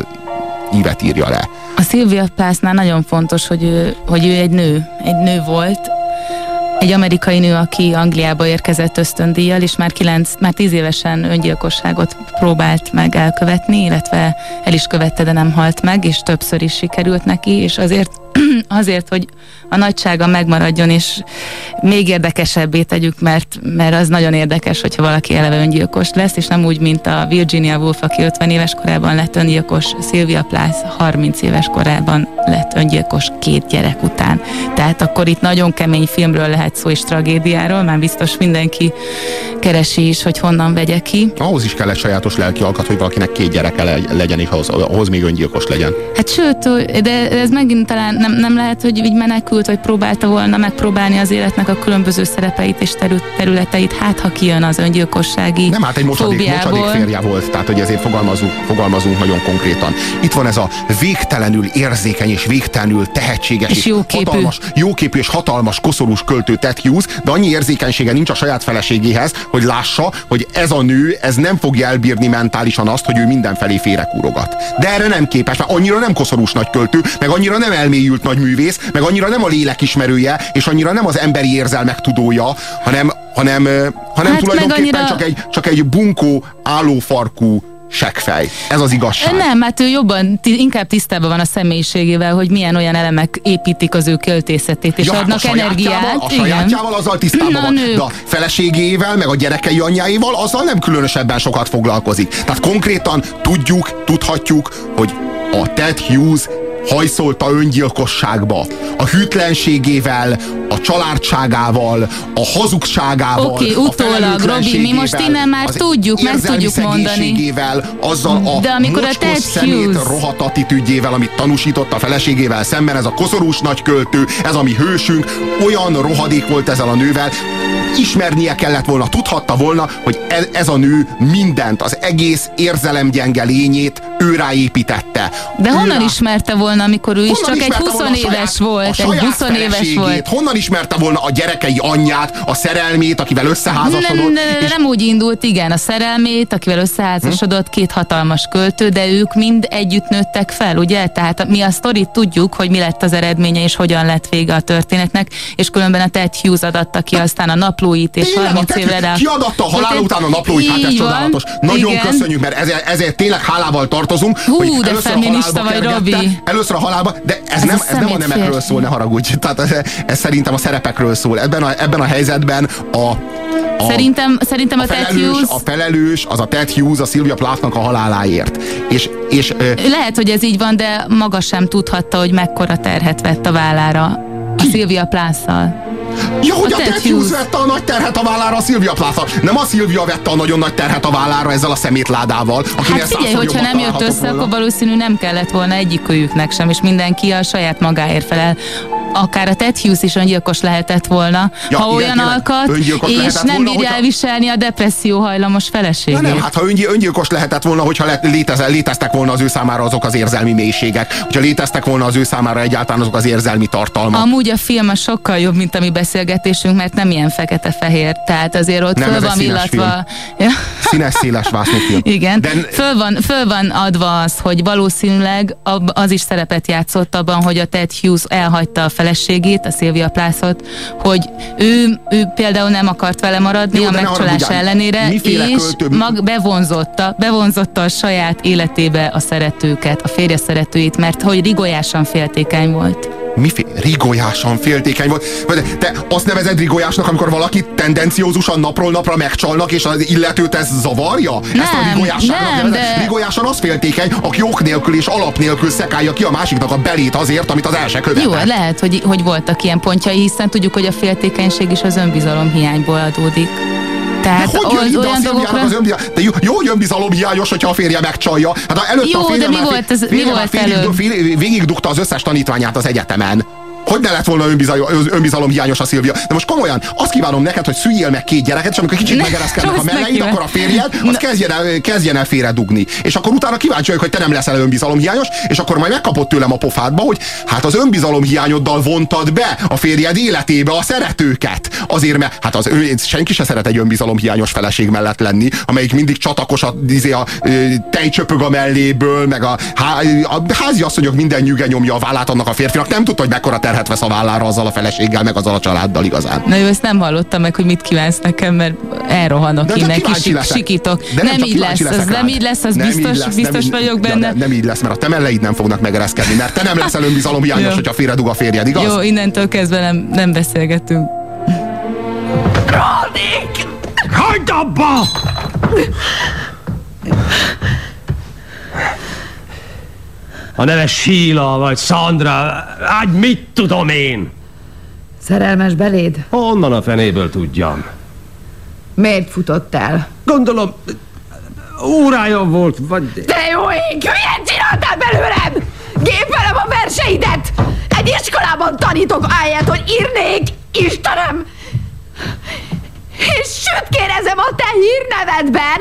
ívet írja le. A Sylvia Pláthnál nagyon fontos, hogy ő, hogy ő egy nő. Egy nő volt, egy amerikai nő, aki Angliába érkezett ösztöndíjjal, és már, kilenc, már tíz évesen öngyilkosságot próbált meg elkövetni, illetve el is követte, de nem halt meg, és többször is sikerült neki, és azért azért, hogy a nagysága megmaradjon, és még érdekesebbé tegyük, mert, mert az nagyon érdekes, hogyha valaki eleve öngyilkos lesz, és nem úgy, mint a Virginia Woolf, aki 50 éves korában lett öngyilkos, Sylvia Plath 30 éves korában lett öngyilkos két gyerek után. Tehát akkor itt nagyon kemény filmről lehet szó, és tragédiáról, már biztos mindenki keresi is, hogy honnan vegye ki. Ahhoz is kell egy sajátos lelki alkat, hogy valakinek két gyereke legyen, és ahhoz, ahhoz még öngyilkos legyen. Hát sőt, de ez megint talán nem, nem lehet, hogy így menekült, vagy próbálta volna megpróbálni az életnek a különböző szerepeit és területeit, hát ha kijön az öngyilkossági Nem, hát egy mocsadék, mocsadék férje volt, tehát hogy ezért fogalmazunk, fogalmazunk nagyon konkrétan. Itt van ez a végtelenül érzékeny és végtelenül tehetséges és, és jóképű. hatalmas, jóképű és hatalmas koszorús költő Ted Hughes, de annyi érzékenysége nincs a saját feleségéhez, hogy lássa, hogy ez a nő, ez nem fogja elbírni mentálisan azt, hogy ő mindenfelé félrekúrogat. De erre nem képes, mert annyira nem koszorús nagy költő, meg annyira nem elmélyült nagy művész, meg annyira nem a lélek ismerője, és annyira nem az emberi érzelmek tudója, hanem, hanem, hanem hát tulajdonképpen annyira... csak, egy, csak egy bunkó, állófarkú seggfej. Ez az igazság. Nem, hát ő jobban, inkább tisztában van a személyiségével, hogy milyen olyan elemek építik az ő költészetét, és ja, hát adnak a energiát. A sajátjával azzal tisztában Na, van, nők. de a feleségével, meg a gyerekei anyjáival azzal nem különösebben sokat foglalkozik. Tehát konkrétan tudjuk, tudhatjuk, hogy a Ted Hughes hajszolta öngyilkosságba. A hűtlenségével, a családságával, a hazugságával, Oké, okay, utólag, Robi, mi most innen már tudjuk, meg tudjuk mondani. azzal a De amikor a Ted szemét rohadt attitűdjével, amit tanúsított a feleségével szemben, ez a koszorús nagyköltő, ez a mi hősünk, olyan rohadék volt ezzel a nővel, ismernie kellett volna, tudhatta volna, hogy ez, ez a nő mindent, az egész érzelemgyenge lényét ő ráépítette. De honnan rá... ismerte volna, amikor ő is csak egy 20 éves volt? Egy 20 éves volt. Honnan ismerte volna a gyerekei anyját, a szerelmét, akivel összeházasodott? Nem, nem, és... nem úgy indult, igen, a szerelmét, akivel összeházasodott, két hatalmas költő, de ők mind együtt nőttek fel, ugye? Tehát mi a sztorit tudjuk, hogy mi lett az eredménye, és hogyan lett vége a történetnek, és különben a Ted Hughes adatta ki aztán a naplóit, és tényleg, 30 évre rá... Kiadatta a halál után a naplóit, hát ez csodálatos. Nagyon igen. köszönjük, mert ezért, ezért tényleg hálával tartozunk. Hú, hogy de feminista vagy, Robi. Először a halálba, de ez, ez nem, ez nem a nemekről szól, ne haragudj. Tehát ez, ez szerintem a szerepekről szól. Ebben a, ebben a helyzetben a, a, szerintem, szerintem a, a felelős, Hughes... A felelős az a Ted Hughes a Sylvia Plathnak a haláláért. És, és, Lehet, hogy ez így van, de maga sem tudhatta, hogy mekkora terhet vett a vállára a Sylvia Plath-szal. Ja, hogy a, a Ted Hughes vette a nagy terhet a vállára a Szilvia Plaza. Nem a Szilvia vette a nagyon nagy terhet a vállára ezzel a szemétládával. Hát figyelj, hogyha nem jött össze, volna. akkor valószínű nem kellett volna egyik kölyüknek sem, és mindenki a saját magáért felel akár a Ted Hughes is öngyilkos lehetett volna, ja, ha olyan alkat, és nem bírja elviselni a depresszió hajlamos feleségét. Ja, nem, hát ha öngyilkos lehetett volna, hogyha létez, léteztek volna az ő számára azok az érzelmi mélységek, hogyha léteztek volna az ő számára egyáltalán azok az érzelmi tartalmak. Amúgy a film sokkal jobb, mint a mi beszélgetésünk, mert nem ilyen fekete-fehér, tehát azért ott nem, föl van illatva. Ja. Színes, széles film. Igen, De... föl, van, föl van adva az, hogy valószínűleg az is szerepet játszott abban, hogy a Ted Hughes elhagyta a feleségét, a Szilvia Plászot, hogy ő, ő például nem akart vele maradni Jó, a megcsalás ellenére, és költő... mag bevonzotta, bevonzotta a saját életébe a szeretőket, a férje szeretőit, mert hogy rigolyásan féltékeny volt miféle rigolyásan féltékeny volt. Te azt nevezed rigolyásnak, amikor valaki tendenciózusan napról napra megcsalnak, és az illetőt ez zavarja? Nem, Ezt a rigolyásságnak nem, de... Rigolyásan az féltékeny, aki ok nélkül és alap nélkül szekálja ki a másiknak a belét azért, amit az első követett. Jó, lehet, hogy, hogy voltak ilyen pontjai, hiszen tudjuk, hogy a féltékenység is az önbizalom hiányból adódik. Tehát de hogy jön olyan dolgokra... az önbizalom? De jó, jó, hogy önbizalomhiányos, hogyha a férje megcsalja. Hát előtte jó, a férje de mi volt, ez, mi volt végig dugta az összes tanítványát az egyetemen. Hogy ne lett volna önbizalom, önbizalom hiányos a Szilvia? De most komolyan, azt kívánom neked, hogy szüljél meg két gyereket, és amikor kicsit megereszkednek a melleid, akkor a férjed, az kezdjen el, kezdjen el félredugni. És akkor utána kíváncsi vagyok, hogy te nem leszel önbizalom hiányos, és akkor majd megkapod tőlem a pofádba, hogy hát az önbizalom hiányoddal vontad be a férjed életébe a szeretőket. Azért, mert hát az, ő- senki se szeret egy önbizalom hiányos feleség mellett lenni, amelyik mindig csatakos a, izé a, a tejcsöpög a melléből, meg a, a házi asszonyok minden nyüge nyomja a vállát annak a férfinak, nem tudta, hogy mekkora terhet vesz a vállára azzal a feleséggel, meg azzal a családdal igazán. Na jó, ezt nem hallottam meg, hogy mit kívánsz nekem, mert elrohanok De csak innen, kisik, leszek. sikítok. De nem, csak így lesz, az leszek nem így lesz, az Nem biztos, lesz, biztos nem vagyok Ja, benne. nem, nem így lesz, mert a te melleid nem fognak megereszkedni, mert te nem leszel önbizalom hiányos, Jó. hogyha félredug a férjed, igaz? Jó, innentől kezdve nem, nem beszélgetünk. Rodik! Hagyd abba! A neve Sheila vagy Sandra, hát mit tudom én? Szerelmes beléd? Honnan a fenéből tudjam? Miért futott el? Gondolom, órája volt, vagy... De jó ég, hülyen csináltál belőlem! Gépelem a verseidet! Egy iskolában tanítok ahelyett, hogy írnék, Istenem! És sütkérezem a te hírnevedben!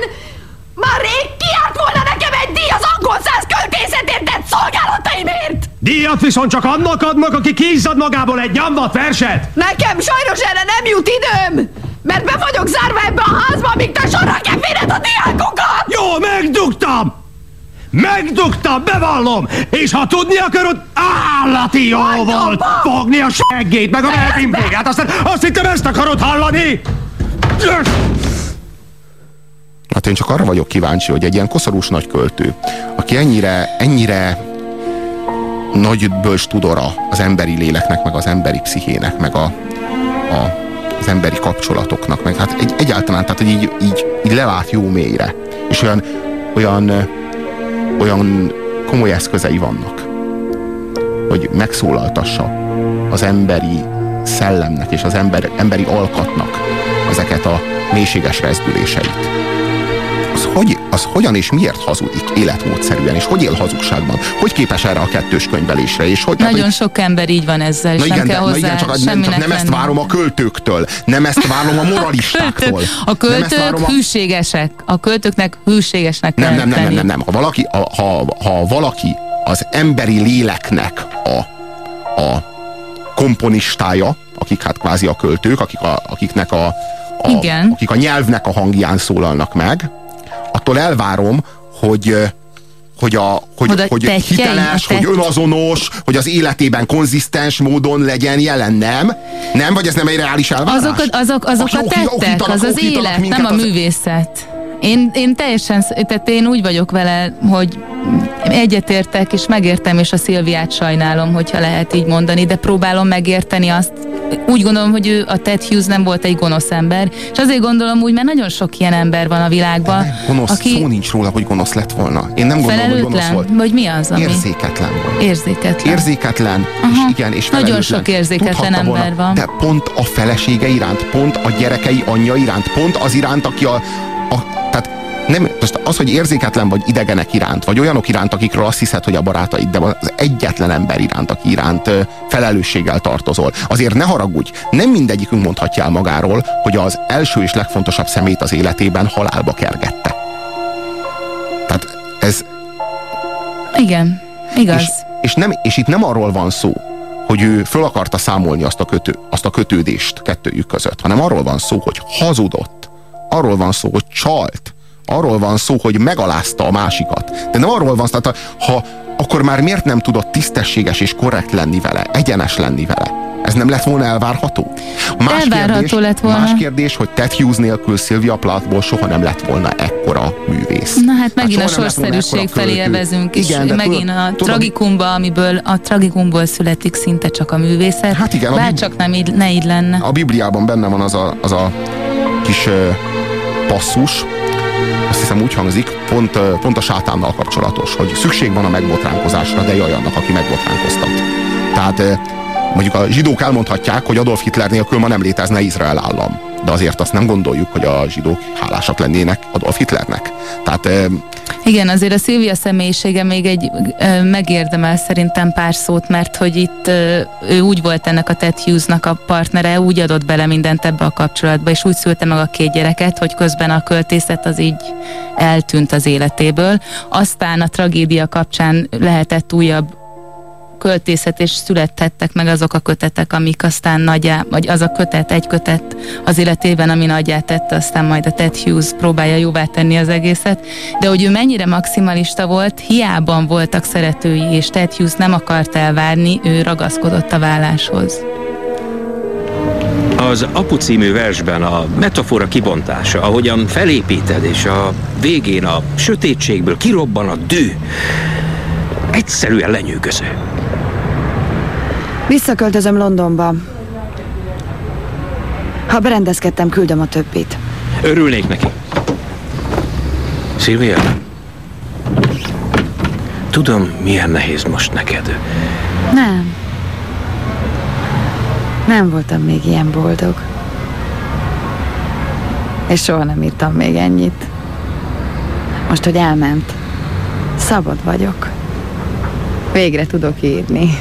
Már rég kiárt volna nekem egy díj az angol száz költészetért tett szolgálataimért! Díjat viszont csak annak adnak, aki kiizzad magából egy nyamvat verset! Nekem sajnos erre nem jut időm! Mert be vagyok zárva ebbe a házba, amíg te sorra kell félred a diákokat! Jó, megdugtam! Megdugtam, bevallom! És ha tudni akarod, állati jó volt fogni a seggét, meg a melbimbégát, aztán azt hittem ezt akarod hallani! Hát én csak arra vagyok kíváncsi, hogy egy ilyen koszorús nagy költő, aki ennyire, ennyire nagy bölcs tudora az emberi léleknek, meg az emberi pszichének, meg a, a, az emberi kapcsolatoknak, meg hát egy, egyáltalán, tehát hogy így, így, így lelát jó mélyre. És olyan, olyan, olyan komoly eszközei vannak, hogy megszólaltassa az emberi szellemnek és az ember, emberi alkatnak ezeket a mélységes rezdüléseit hogy, az hogyan és miért hazudik életmódszerűen, és hogy él hazugságban, hogy képes erre a kettős könyvelésre, és hogy... tehát, Nagyon hogy, sok ember így van ezzel, és Na nem igen, kell de, na hozzá igen, csak, nem, csak nem ezt várom a költőktől, nem ezt várom a moralistáktól. A Nem költők a- hűségesek. A költőknek hűségesnek nem, kell nem, nem, nem, lenni. nem, nem. Ha valaki, ha, ha, ha valaki az emberi léleknek a, a komponistája, akik hát kvázi a költők, akik a, akiknek a, a, Igen. akik a nyelvnek a hangján szólalnak meg, attól elvárom, hogy hogy, a, hogy, Hogy a hogy tettjein, hiteles, tett- hogy önazonos, hogy az életében konzisztens módon legyen jelen, nem? Nem? Vagy ez nem egy reális elvárás? Azok, a- azok, azok a tettek, az az élet, nem a az- művészet. Én, én teljesen, tehát én úgy vagyok vele, hogy egyetértek, és megértem, és a Szilviát sajnálom, hogyha lehet így mondani, de próbálom megérteni azt. Úgy gondolom, hogy ő, a Ted Hughes nem volt egy gonosz ember, és azért gondolom úgy, mert nagyon sok ilyen ember van a világban, Gonosz, aki szó nincs róla, hogy gonosz lett volna. Én nem gondolom, hogy gonosz volt. vagy mi az, ami Érzéketlen volt. érzéketlen. Érzéketlen, és igen, és Nagyon sok érzéketlen Tudhatta volna, ember van. De pont a felesége iránt, pont a gyerekei anyja iránt, pont az iránt, aki a, a tehát nem, most az, hogy érzéketlen vagy idegenek iránt, vagy olyanok iránt, akikről azt hiszed, hogy a barátaid, de az egyetlen ember iránt, aki iránt felelősséggel tartozol. Azért ne haragudj, nem mindegyikünk mondhatja el magáról, hogy az első és legfontosabb szemét az életében halálba kergette. Tehát ez, Igen, igaz. és, és, nem, és itt nem arról van szó, hogy ő föl akarta számolni azt a, kötő, azt a kötődést kettőjük között, hanem arról van szó, hogy hazudott. Arról van szó, hogy csalt. Arról van szó, hogy megalázta a másikat. De nem arról van szó, tehát ha akkor már miért nem tudott tisztességes és korrekt lenni vele, egyenes lenni vele? Ez nem lett volna elvárható? Más Elvárható kérdés, lett volna. Más kérdés, hogy Ted Hughes nélkül Sylvia Plathból soha nem lett volna ekkora művész. Na hát megint a lett volna sorszerűség felé költő. elvezünk, és Igen, de megint tudod- a tudod- tragikumba, amiből a tragikumból születik szinte csak a művészet. Hát igen, a Bár Bibli- csak nem így, ne így lenne. A Bibliában benne van az a, az a kis passzus, azt hiszem úgy hangzik, pont, pont a sátánnal kapcsolatos, hogy szükség van a megbotránkozásra, de jaj annak, aki megbotránkoztat. Tehát mondjuk a zsidók elmondhatják, hogy Adolf Hitler nélkül ma nem létezne Izrael állam. De azért azt nem gondoljuk, hogy a zsidók hálásak lennének Adolf Hitlernek. Tehát ö, Igen, azért a Szilvia személyisége még egy ö, megérdemel szerintem pár szót, mert hogy itt ö, ő úgy volt ennek a Ted Hughesnak a partnere, úgy adott bele mindent ebbe a kapcsolatba, és úgy szülte meg a két gyereket, hogy közben a költészet az így eltűnt az életéből. Aztán a tragédia kapcsán lehetett újabb költészet, és születtettek meg azok a kötetek, amik aztán nagyjá, vagy az a kötet, egy kötet az életében, ami nagyjá tette, aztán majd a Ted Hughes próbálja jóvá tenni az egészet. De hogy ő mennyire maximalista volt, hiában voltak szeretői, és Ted Hughes nem akart elvárni, ő ragaszkodott a válláshoz. Az Apu című versben a metafora kibontása, ahogyan felépíted, és a végén a sötétségből kirobban a dű, egyszerűen lenyűgöző. Visszaköltözöm Londonba. Ha berendezkedtem, küldöm a többit. Örülnék neki. Szilvia, tudom, milyen nehéz most neked. Nem. Nem voltam még ilyen boldog. És soha nem írtam még ennyit. Most, hogy elment, szabad vagyok. Végre tudok írni.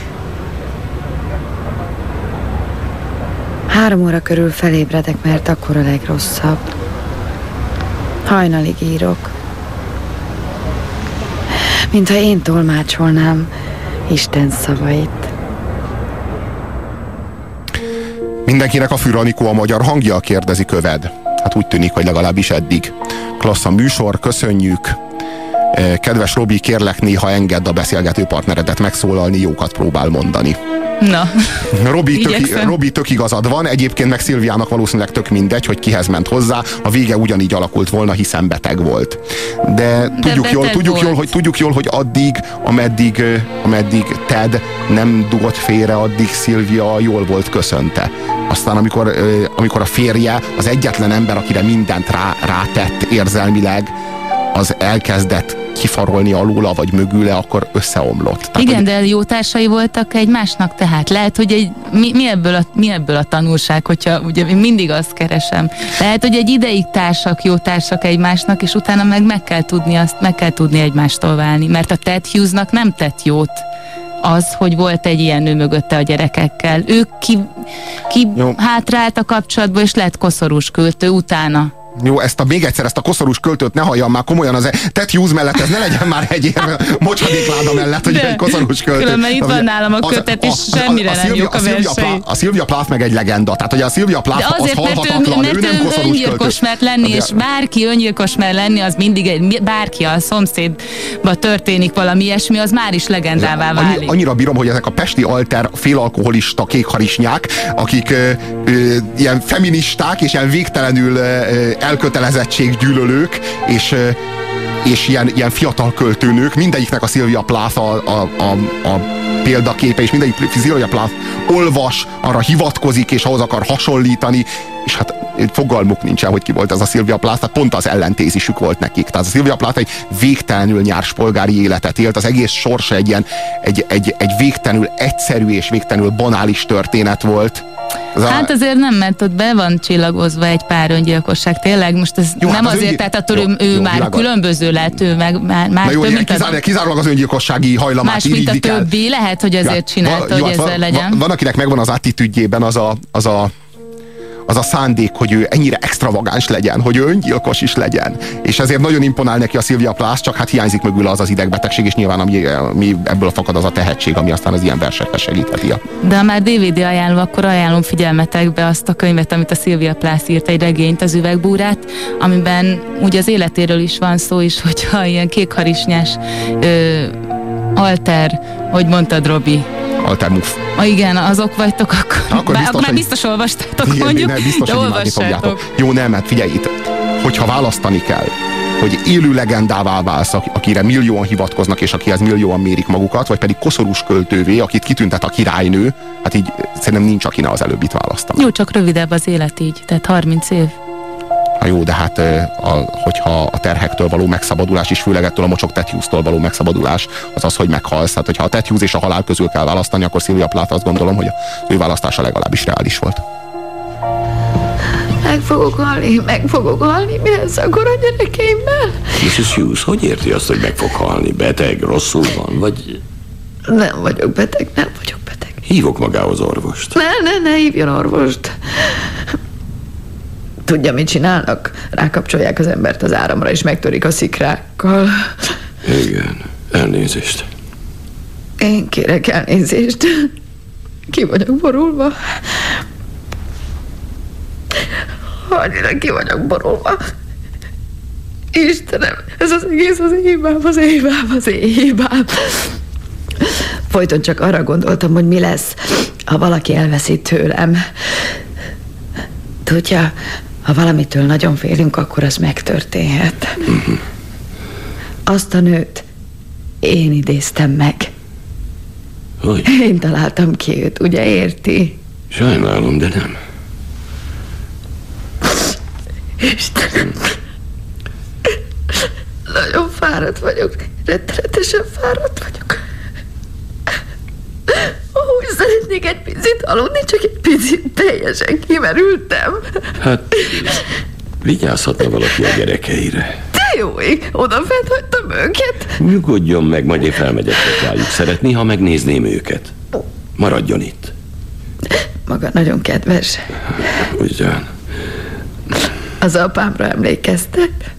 Három óra körül felébredek, mert akkor a legrosszabb. Hajnalig írok. Mintha én tolmácsolnám Isten szavait. Mindenkinek a Füranikó a magyar hangja, kérdezi Köved. Hát úgy tűnik, hogy legalábbis eddig. Klassz a műsor, köszönjük. Eh, Kedves Robi, kérlek néha engedd a beszélgető partneredet megszólalni, jókat próbál mondani. Na, Robi tök. Robi tök igazad van, egyébként meg Szilviának valószínűleg tök mindegy, hogy kihez ment hozzá, a vége ugyanígy alakult volna, hiszen beteg volt. De tudjuk, jól, tudjuk, jól, volt. hogy, tudjuk jól, hogy addig, ameddig, ameddig Ted nem dugott félre, addig Szilvia jól volt köszönte. Aztán amikor, amikor a férje, az egyetlen ember, akire mindent rá, rátett érzelmileg, az elkezdett kifarolni alóla, vagy mögüle, akkor összeomlott. Tehát, Igen, de jó társai voltak egymásnak, tehát lehet, hogy egy, mi, mi, ebből a, mi ebből a tanulság, hogyha ugye én mindig azt keresem. Lehet, hogy egy ideig társak, jó társak egymásnak, és utána meg meg kell tudni azt, meg kell tudni egymástól válni, mert a Ted Hughesnak nem tett jót az, hogy volt egy ilyen nő mögötte a gyerekekkel. Ők ki, ki hátrált a kapcsolatból, és lett koszorús költő utána. Jó, ezt a, még egyszer ezt a koszorús költőt ne halljam már komolyan az e- Ted Hughes mellett, ez ne legyen már egy érve mocsadékláda mellett, hogy De, egy koszorús költő. különben itt van nálam a kötet, és semmire nem Szilvia- jók a Szilvia versei. Plath- A Szilvia Plath meg egy legenda, tehát hogy a Szilvia Plath az azért, mert ő, mert ő nem koszorús öngyilkos mert lenni, és bárki öngyilkos mert lenni, az mindig egy, bárki a szomszédba történik valami ilyesmi, az már is legendává Annyi, válik. annyira bírom, hogy ezek a pesti alter félalkoholista kékharisnyák, akik ö, ö, ilyen feministák és ilyen végtelenül ö, elkötelezettséggyűlölők, és és ilyen, ilyen fiatal költőnők, mindegyiknek a Szilvia Plath a, a, a, a példaképe, és mindegyik Szilvia Plath olvas, arra hivatkozik, és ahhoz akar hasonlítani, és hát fogalmuk nincsen, hogy ki volt ez a Szilvia Plath, tehát pont az ellentézisük volt nekik. Tehát a Szilvia Plath egy végtelenül nyárs polgári életet élt, az egész sorsa egy ilyen, egy, egy, egy végtelenül egyszerű és végtelenül banális történet volt. Ez a- Hát azért nem, mert ott be van csillagozva egy pár öngyilkosság. Tényleg most ez Jó, hát nem az azért, öngy- tehát attól jó, ő, jó, már világos. különböző lett, ő meg már, már jó, több, mint az, kizárólag, az öngyilkossági hajlamát más, mint a irigylik el. többi. Lehet, hogy azért Ja, csinálta, van- jó, hogy hát ezzel van, legyen. Van, van, akinek megvan az attitűdjében az a, az a az a szándék, hogy ő ennyire extravagáns legyen, hogy ő öngyilkos is legyen. És ezért nagyon imponál neki a Szilvia Plath, csak hát hiányzik mögül az az idegbetegség, és nyilván ami, ami ebből fakad az a tehetség, ami aztán az ilyen versekre segítheti. De ha már DVD ajánló, akkor ajánlom figyelmetekbe azt a könyvet, amit a Szilvia Plász írt, egy regényt, az üvegbúrát, amiben ugye az életéről is van szó is, hogyha ilyen kékharisnyás ö, alter, hogy mondtad Robi, Altermuf. Ma igen, azok vagytok, akkor, Akkor bár, biztos, akkor már biztos olvastátok, Igen, mondjuk, ne, biztos, de hogy fogjátok. Jó, nem, mert figyelj itt, hogyha választani kell, hogy élő legendává válsz, aki- akire millióan hivatkoznak, és akihez millióan mérik magukat, vagy pedig koszorús költővé, akit kitüntet a királynő, hát így szerintem nincs, aki ne az előbbit választaná. Jó, csak rövidebb az élet így, tehát 30 év. Ha jó, de hát a, hogyha a terhektől való megszabadulás, és főleg ettől a mocsok Tetjusztól való megszabadulás, az az, hogy meghalsz. Tehát, hogyha a Tetjusz és a halál közül kell választani, akkor Szilvia Plath azt gondolom, hogy az ő választása legalábbis reális volt. meg fogok halni, meg fogok halni, mi lesz akkor a gyerekeimmel? Mrs. Hughes, hogy érti azt, hogy meg fog halni? Beteg, rosszul van, vagy Nem vagyok beteg, nem vagyok beteg. hívok magához orvost? Ne, ne, ne hívjon orvost. Tudja, mit csinálnak? Rákapcsolják az embert az áramra, és megtörik a szikrákkal. Igen, elnézést. Én kérek elnézést. Ki vagyok borulva. Annyira ki vagyok borulva. Istenem, ez az egész az én hibám, az én hibám, az én hibám. Folyton csak arra gondoltam, hogy mi lesz, ha valaki elveszi tőlem. Tudja, ha valamitől nagyon félünk, akkor az megtörténhet. Azt a nőt én idéztem meg. Hogy? Én találtam ki őt, ugye érti? Sajnálom, de nem. Istenem. Nagyon fáradt vagyok. Rettenetesen fáradt vagyok. Úgy szeretnék egy picit aludni, csak egy picit teljesen kimerültem. Hát, vigyázhatna valaki a gyerekeire. De jó ég, odafent hagytam őket. Nyugodjon meg, majd én felmegyek hozzájuk. Szeretné, ha megnézném őket? Maradjon itt. Maga nagyon kedves. Ugyan. Az apámra emlékeztet?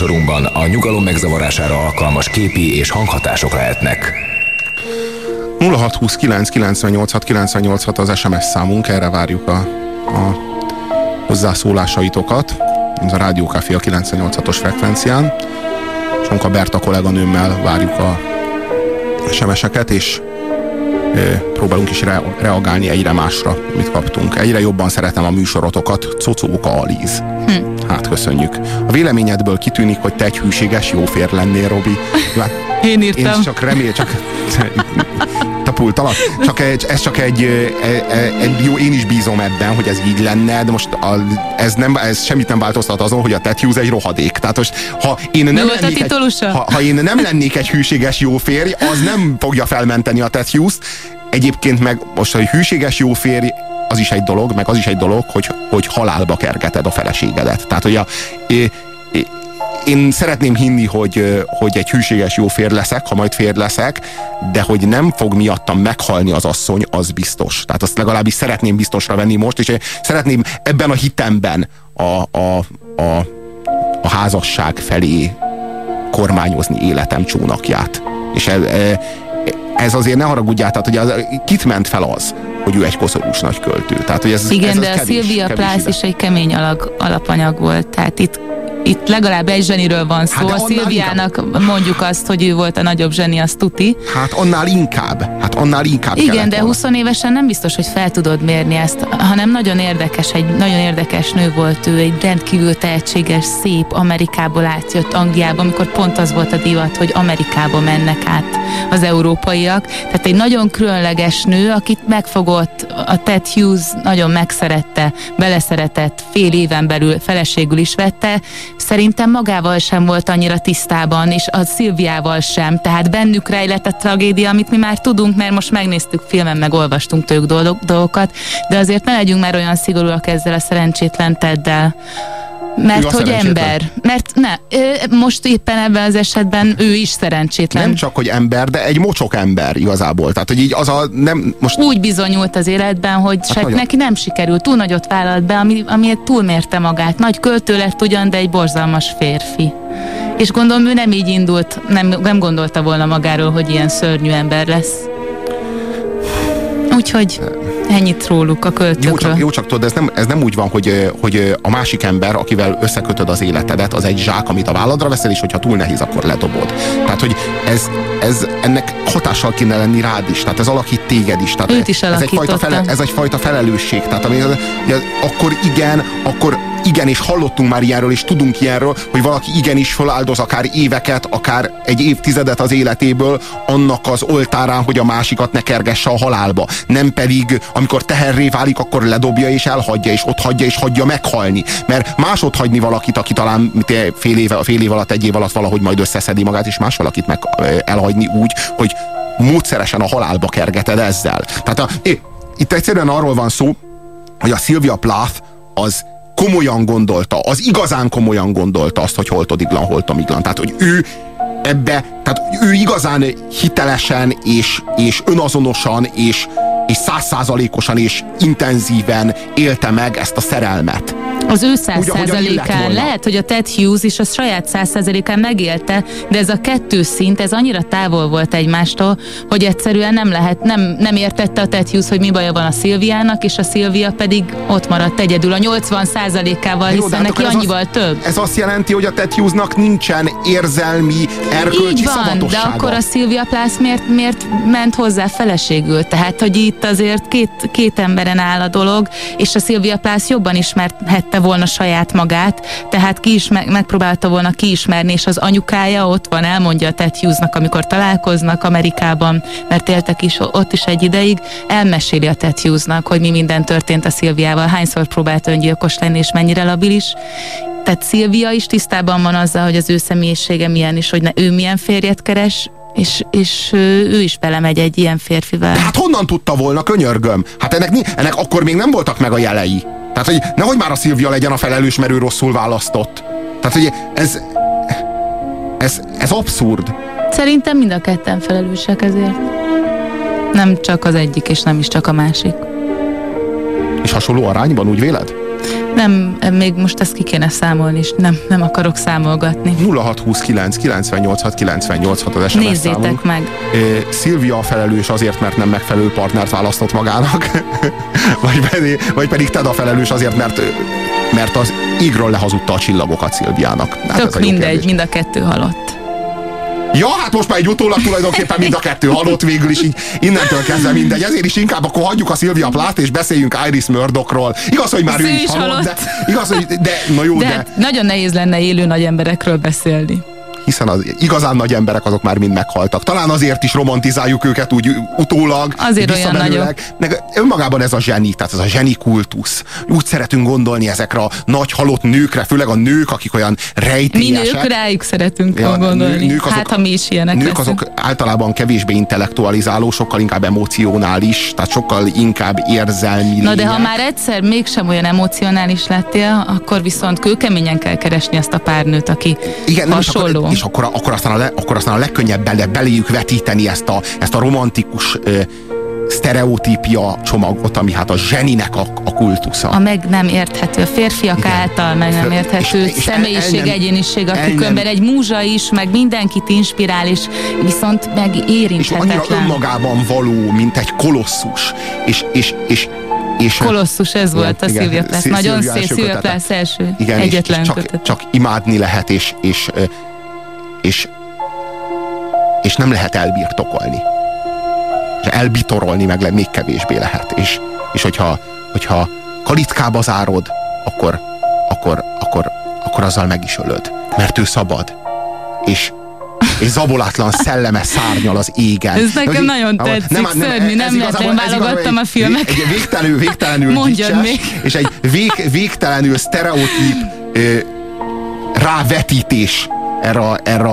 Műsorunkban a nyugalom megzavarására alkalmas képi és hanghatások lehetnek. 0629 986 986 az SMS számunk, erre várjuk a, a hozzászólásaitokat. Ez a Rádió a 98-os frekvencián. Sonka Berta kolléganőmmel várjuk a SMS-eket, és próbálunk is re- reagálni egyre másra, amit kaptunk. Egyre jobban szeretem a műsorotokat. Cocóka Alíz. Hát köszönjük. A véleményedből kitűnik, hogy te egy hűséges jó férj lennél, Robi. Én írtam. Én csak remél, csak tapultalak. Csak egy, ez csak egy, egy, egy, jó, én is bízom ebben, hogy ez így lenne, de most a, ez, nem, ez semmit nem változtat azon, hogy a Ted Hughes egy rohadék. Tehát most, ha én Mi nem a lennék egy, ha, ha én nem lennék egy hűséges jó férj, az nem fogja felmenteni a Ted Hughes. Egyébként meg most, hogy hűséges jó férj, az is egy dolog, meg az is egy dolog, hogy, hogy halálba kergeted a feleségedet. Tehát, hogy a, é, é, én szeretném hinni, hogy, hogy egy hűséges jó férj leszek, ha majd férj leszek, de hogy nem fog miattam meghalni az asszony, az biztos. Tehát azt legalábbis szeretném biztosra venni most, és szeretném ebben a hitemben a, a, a a házasság felé kormányozni életem csónakját. És ez, ez azért ne haragudjál, tehát hogy az, kit ment fel az, hogy ő egy koszorús nagy költő. Tehát, hogy ez, Igen, ez de a Szilvia ide. is egy kemény alag, alapanyag volt, tehát itt itt legalább egy zseniről van szó. Hát a Szilviának mondjuk azt, hogy ő volt a nagyobb zseni, az tuti. Hát annál inkább, hát annál inkább Igen, de volna. 20 évesen nem biztos, hogy fel tudod mérni ezt, hanem nagyon érdekes, egy nagyon érdekes nő volt ő, egy rendkívül tehetséges, szép, Amerikából átjött Angliába, amikor pont az volt a divat, hogy Amerikába mennek át az európaiak. Tehát egy nagyon különleges nő, akit megfogott, a Ted Hughes nagyon megszerette, beleszeretett, fél éven belül feleségül is vette. Szerintem magával sem volt annyira tisztában, és a Szilviával sem. Tehát bennük rejlett a tragédia, amit mi már tudunk, mert most megnéztük filmen, meg olvastunk tőlük dolgokat, de azért ne legyünk már olyan szigorúak ezzel a szerencsétlen Teddel. Mert hogy ember. Mert ne, most éppen ebben az esetben ő is szerencsétlen. Nem csak, hogy ember, de egy mocsok ember igazából. Tehát, hogy így az a nem, most úgy bizonyult az életben, hogy hát nagyon. neki nem sikerült, túl nagyot vállalt be, ami, amiért túlmérte magát. Nagy költő lett ugyan, de egy borzalmas férfi. És gondolom ő nem így indult, nem, nem gondolta volna magáról, hogy ilyen szörnyű ember lesz. Úgyhogy ennyit róluk a Jó költőkről. csak, jó, csak tudod, ez nem, ez nem úgy van, hogy, hogy a másik ember, akivel összekötöd az életedet, az egy zsák, amit a válladra veszel, és hogyha túl nehéz, akkor ledobod. Tehát, hogy ez, ez ennek hatással kéne lenni rád is, tehát ez alakít téged is. Tehát Őt is ez, egyfajta fele, ez egyfajta felelősség. Tehát ami, ugye, akkor igen, akkor igen, és hallottunk már ilyenről, és tudunk ilyenről, hogy valaki igenis feláldoz akár éveket, akár egy évtizedet az életéből annak az oltárán, hogy a másikat ne kergesse a halálba. Nem pedig, amikor teherré válik, akkor ledobja és elhagyja, és ott hagyja, és hagyja meghalni. Mert más ott hagyni valakit, aki talán fél, éve, fél év alatt, egy év alatt valahogy majd összeszedi magát, és más valakit meg elhagyni úgy, hogy módszeresen a halálba kergeted ezzel. Tehát a, itt egyszerűen arról van szó, hogy a Sylvia Plath az komolyan gondolta, az igazán komolyan gondolta azt, hogy holtodiglan, holtomiglan. Tehát, hogy ő ebbe, tehát ő igazán hitelesen és, és önazonosan és, és százszázalékosan és intenzíven élte meg ezt a szerelmet. Az ő száz százalékán, lehet, hogy a Ted Hughes is a saját száz százalékán megélte, de ez a kettő szint, ez annyira távol volt egymástól, hogy egyszerűen nem lehet, nem, nem értette a Ted Hughes, hogy mi baja van a Szilviának, és a Szilvia pedig ott maradt egyedül a 80 százalékával, Jó, hiszen hát neki annyival azt- több. Ez azt jelenti, hogy a Ted Hughesnak nincsen érzelmi, erkölcsi Így van, de akkor a Szilvia Plász miért, miért ment hozzá feleségül? Tehát, hogy itt azért két, két emberen áll a dolog, és a Szilvia Plász jobban ismerhette volna saját magát, tehát ki is me- megpróbálta volna kiismerni, és az anyukája ott van, elmondja a Ted Hughesnak, amikor találkoznak Amerikában, mert éltek is ott is egy ideig, elmeséli a Ted Hughesnak, hogy mi minden történt a Szilviával, hányszor próbált öngyilkos lenni, és mennyire labilis, tehát Szilvia is tisztában van azzal, hogy az ő személyisége milyen, és hogy ne, ő milyen férjet keres, és, és ő is belemegy egy ilyen férfivel. De hát honnan tudta volna, könyörgöm? Hát ennek, ennek akkor még nem voltak meg a jelei. Tehát, hogy nehogy már a Szilvia legyen a felelős, mert ő rosszul választott. Tehát, hogy ez, ez, ez abszurd. Szerintem mind a ketten felelősek ezért. Nem csak az egyik, és nem is csak a másik. És hasonló arányban, úgy véled? Nem, még most ezt ki kéne számolni, és nem, nem akarok számolgatni. 0629 986 986 az SMS Nézzétek számunk. meg. Szilvia a felelős azért, mert nem megfelelő partnert választott magának, vagy, pedig, vagy pedig Ted a felelős azért, mert, mert az égről lehazudta a csillagokat Szilviának. Hát Tök mindegy, kérdés. mind a kettő halott. Ja, hát most már egy utólag tulajdonképpen mind a kettő halott végül is, így innentől kezdve mindegy. Ezért is inkább akkor hagyjuk a Szilvia Plát, és beszéljünk Iris Murdochról. Igaz, hogy már Ő ő is halott, halott. de, igaz, hogy, de, na jó, De, de, nagyon nehéz lenne élő nagy emberekről beszélni. Hiszen az igazán nagy emberek azok már mind meghaltak. Talán azért is romantizáljuk őket úgy utólag. Azért olyan visszamenőleg. Meg önmagában ez a zseni, tehát ez a zseni kultusz. Úgy szeretünk gondolni ezekre a nagy halott nőkre, főleg a nők, akik olyan Mi rejtélyesek. nők rájuk szeretünk Ja, gondolni. nő- nők azok- hát, ha mi is ilyenek Nők leszünk. azok általában kevésbé intellektualizáló, sokkal inkább emocionális, tehát sokkal inkább érzelmi Na de ha lények. már egyszer mégsem olyan emocionális lettél, akkor viszont kőkeményen kell keresni azt a pár nőt, aki Igen, nem, és hasonló. akkor, és akkor, akkor, aztán a le, akkor aztán a legkönnyebb bele, beléjük vetíteni ezt a, ezt a romantikus ö, sztereotípia csomagot, ami hát a zseninek a, a kultusza. A meg nem érthető, a férfiak Igen. által meg nem érthető és, és személyiség, el, el egyéniség, a tükönben egy múzsa is, meg mindenkit inspirál, és viszont meg érinthetetlen. És annyira önmagában való, mint egy kolosszus. És, és, és és, Kolosszus, ez igen, volt a Szilvia Plath. Nagyon szép Szilvia első. Igen, egyetlen és csak, csak imádni lehet, és, és, és, és nem lehet elbirtokolni. És elbitorolni meg még kevésbé lehet. És, és hogyha, hogyha kalitkába zárod, akkor, akkor, akkor, akkor azzal meg is ölöd. Mert ő szabad. És, és zabolátlan szelleme szárnyal az égen. Ez nekem hogy, nagyon tetszik, nem, nem, szörnyű, nem lehet, én válogattam a filmeket. Egy, egy végtelenül, végtelenül Mondjad még. és egy vég, végtelenül sztereotíp ö, rávetítés erre, erre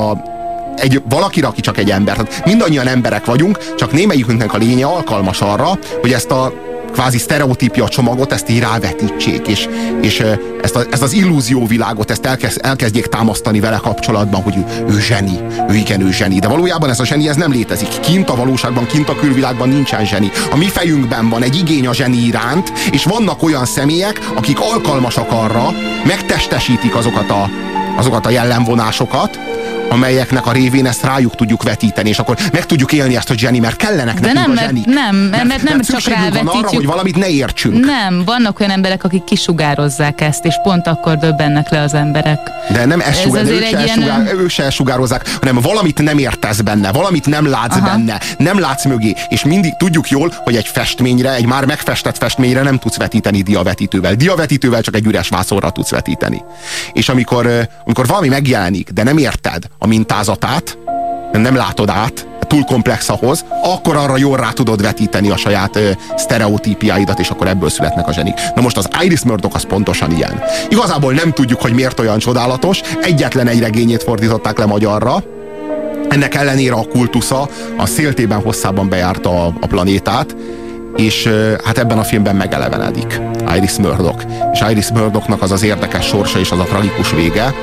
egy, valakire, aki csak egy ember. Tehát mindannyian emberek vagyunk, csak némelyikünknek a lénye alkalmas arra, hogy ezt a kvázi sztereotípia csomagot, ezt így rávetítsék, és, és ezt, a, ezt az illúzióvilágot, ezt elkezd, elkezdjék támasztani vele kapcsolatban, hogy ő, ő zseni, ő igen, ő zseni. De valójában ez a zseni, ez nem létezik. Kint a valóságban, kint a külvilágban nincsen zseni. A mi fejünkben van egy igény a zseni iránt, és vannak olyan személyek, akik alkalmasak arra, megtestesítik azokat a, azokat a jellemvonásokat, amelyeknek a révén ezt rájuk tudjuk vetíteni, és akkor meg tudjuk élni ezt a Jenny, mert kellenek De nekünk nem, a zsenik. Nem, mert, mert nem mert csak rávetítjük. van arra, hogy valamit ne értsünk. Nem, vannak olyan emberek, akik kisugározzák ezt, és pont akkor döbbennek le az emberek. De nem ezt sugár, ők, se ilyen... ők se elsugározzák, hanem valamit nem értesz benne, valamit nem látsz Aha. benne, nem látsz mögé, és mindig tudjuk jól, hogy egy festményre, egy már megfestett festményre nem tudsz vetíteni diavetítővel. Diavetítővel csak egy üres vászorra tudsz vetíteni. És amikor, amikor valami megjelenik, de nem érted a mintázatát, át, nem látod át, túl komplex ahhoz, akkor arra jól rá tudod vetíteni a saját ö, sztereotípiáidat, és akkor ebből születnek a zsenik. Na most az Iris Murdoch az pontosan ilyen. Igazából nem tudjuk, hogy miért olyan csodálatos, egyetlen egy regényét fordították le magyarra, ennek ellenére a kultusza a széltében hosszában bejárta a, a planétát, és hát ebben a filmben megelevenedik Iris Murdoch. És Iris Murdochnak az az érdekes sorsa és az a tragikus vége,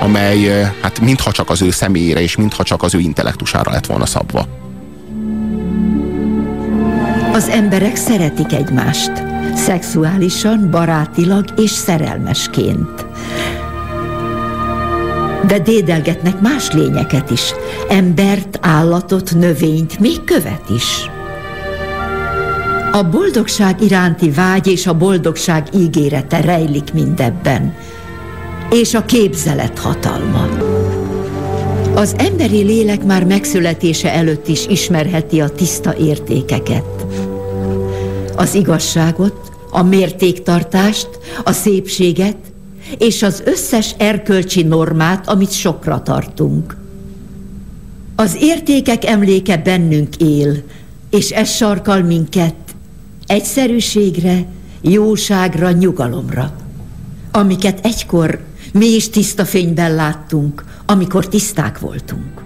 amely hát mintha csak az ő személyére és mintha csak az ő intellektusára lett volna szabva. Az emberek szeretik egymást, szexuálisan, barátilag és szerelmesként. De dédelgetnek más lényeket is, embert, állatot, növényt, még követ is. A boldogság iránti vágy és a boldogság ígérete rejlik mindebben, és a képzelet hatalma. Az emberi lélek már megszületése előtt is ismerheti a tiszta értékeket. Az igazságot, a mértéktartást, a szépséget, és az összes erkölcsi normát, amit sokra tartunk. Az értékek emléke bennünk él, és ez sarkal minket egyszerűségre, jóságra, nyugalomra, amiket egykor mi is tiszta fényben láttunk, amikor tiszták voltunk.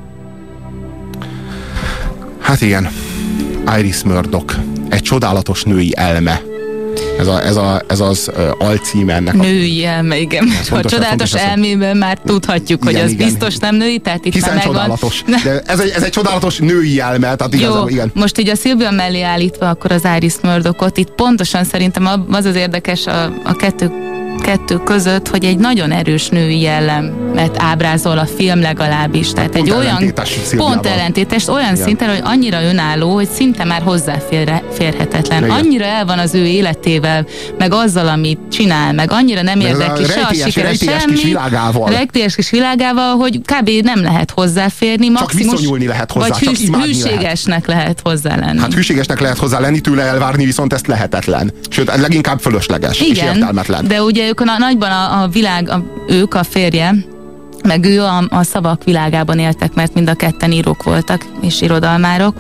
Hát igen, Iris Murdoch, egy csodálatos női elme, ez, a, ez, a, ez az alcíme ennek. Női elme, igen. a csodálatos elmében már tudhatjuk, igen, hogy az igen. biztos nem női, tehát itt Hiszen már csodálatos. De ez egy, ez egy csodálatos női elme, tehát Jó, igazán, igen. most így a Szilvia mellé állítva akkor az Iris Murdochot, itt pontosan szerintem az az érdekes a, a kettő kettő között, hogy egy nagyon erős női jellemet ábrázol a film legalábbis. Tehát pont egy olyan pont ellentétes, olyan Igen. szinten, hogy annyira önálló, hogy szinte már hozzáférhetetlen. Igen. Annyira el van az ő életével, meg azzal, amit csinál, meg annyira nem érdekli se a sikere, semmi. Kis világával. Rejtélyes kis világával, hogy kb. nem lehet hozzáférni. Maximum, csak viszonyulni lehet hozzá, vagy hűs, hűségesnek lehet. lehet hozzá lenni. Hát hűségesnek lehet hozzá lenni, tőle elvárni, viszont ezt lehetetlen. Sőt, leginkább fölösleges Igen, és értelmetlen. De ugye ők a, nagyban a, a világ, a, ők a férje, meg ő a, a szavak világában éltek, mert mind a ketten írók voltak, és irodalmárok.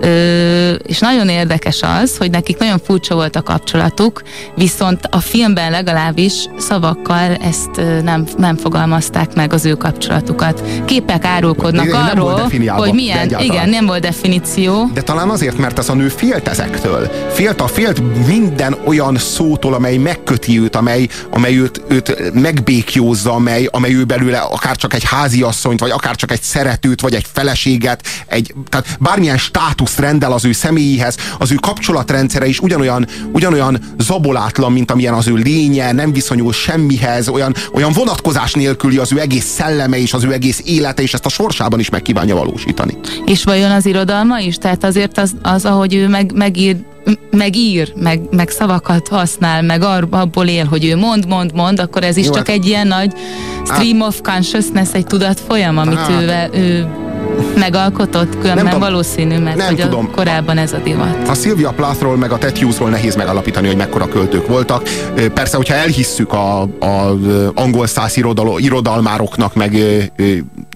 Ö, és nagyon érdekes az, hogy nekik nagyon furcsa volt a kapcsolatuk, viszont a filmben legalábbis szavakkal ezt nem, nem fogalmazták meg az ő kapcsolatukat. Képek árulkodnak igen, arról, hogy milyen, igen, nem volt definíció. De talán azért, mert ez a nő félt ezektől. Félt a félt minden olyan szótól, amely megköti őt, amely, amely őt, őt megbékjózza, amely, amely ő belőle akár csak egy háziasszonyt, vagy akár csak egy szeretőt, vagy egy feleséget, egy, tehát bármilyen státuszt rendel az ő személyéhez, az ő kapcsolatrendszere is ugyanolyan, ugyanolyan zabolátlan, mint amilyen az ő lénye, nem viszonyul semmihez, olyan, olyan vonatkozás nélküli az ő egész szelleme és az ő egész élete, és ezt a sorsában is meg kívánja valósítani. És vajon az irodalma is? Tehát azért az, az ahogy ő meg, megír megír, meg, meg szavakat használ, meg abból él, hogy ő mond, mond, mond, akkor ez is Jó, csak hát... egy ilyen nagy stream of consciousness, egy tudat folyam, amit hát... ő, ő megalkotott, különben nem valószínű, mert nem hogy tudom. korábban ez a divat. A Sylvia Plathról meg a Ted Hughesról nehéz megalapítani, hogy mekkora költők voltak. Persze, hogyha elhisszük a, a angol száz irodal, irodalmároknak, meg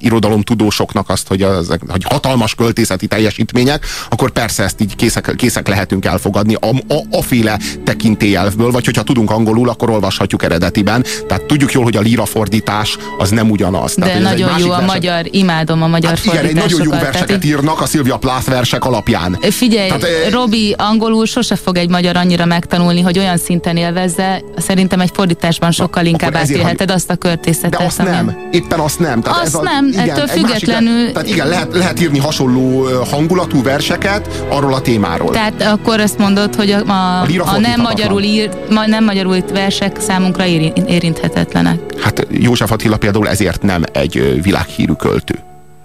irodalomtudósoknak azt, hogy, az, hogy hatalmas költészeti teljesítmények, akkor persze ezt így készek, készek lehetünk elfogadni a, a, a féle tekintélyelvből, vagy hogyha tudunk angolul, akkor olvashatjuk eredetiben. Tehát tudjuk jól, hogy a líra fordítás az nem ugyanaz. De Tehát, nagyon jó a verset. magyar, imádom a magyar hát igen, egy nagyon jó verseket tehát, írnak a Szilvia Plath versek alapján. Figyelj, tehát, Robi angolul sose fog egy magyar annyira megtanulni, hogy olyan szinten élvezze. Szerintem egy fordításban sokkal inkább átélheted azt a költészetet. De azt ami... nem. Éppen azt nem. Tehát azt ez a, nem, igen, ettől függetlenül... Másik, tehát igen, lehet, lehet írni hasonló hangulatú verseket arról a témáról. Tehát akkor azt mondod, hogy a, a, a, a nem, magyarul ír, ma, nem magyarul írt versek számunkra érinthetetlenek. Hát József Attila például ezért nem egy világhírű költő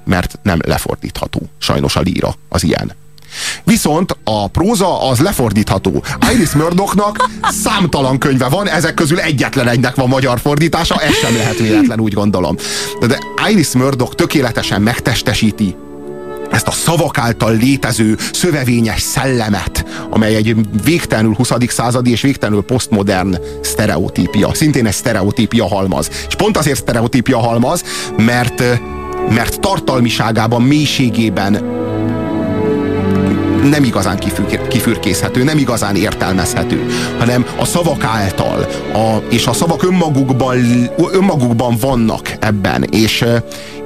mert nem lefordítható. Sajnos a líra az ilyen. Viszont a próza az lefordítható. Iris Murdochnak számtalan könyve van, ezek közül egyetlen egynek van magyar fordítása, ez sem lehet véletlen, úgy gondolom. De, Iris Murdoch tökéletesen megtestesíti ezt a szavak által létező szövevényes szellemet, amely egy végtelenül 20. századi és végtelenül posztmodern sztereotípia. Szintén egy sztereotípia halmaz. És pont azért sztereotípia halmaz, mert mert tartalmiságában, mélységében nem igazán kifürkészhető, nem igazán értelmezhető, hanem a szavak által, a, és a szavak önmagukban, önmagukban vannak ebben, és,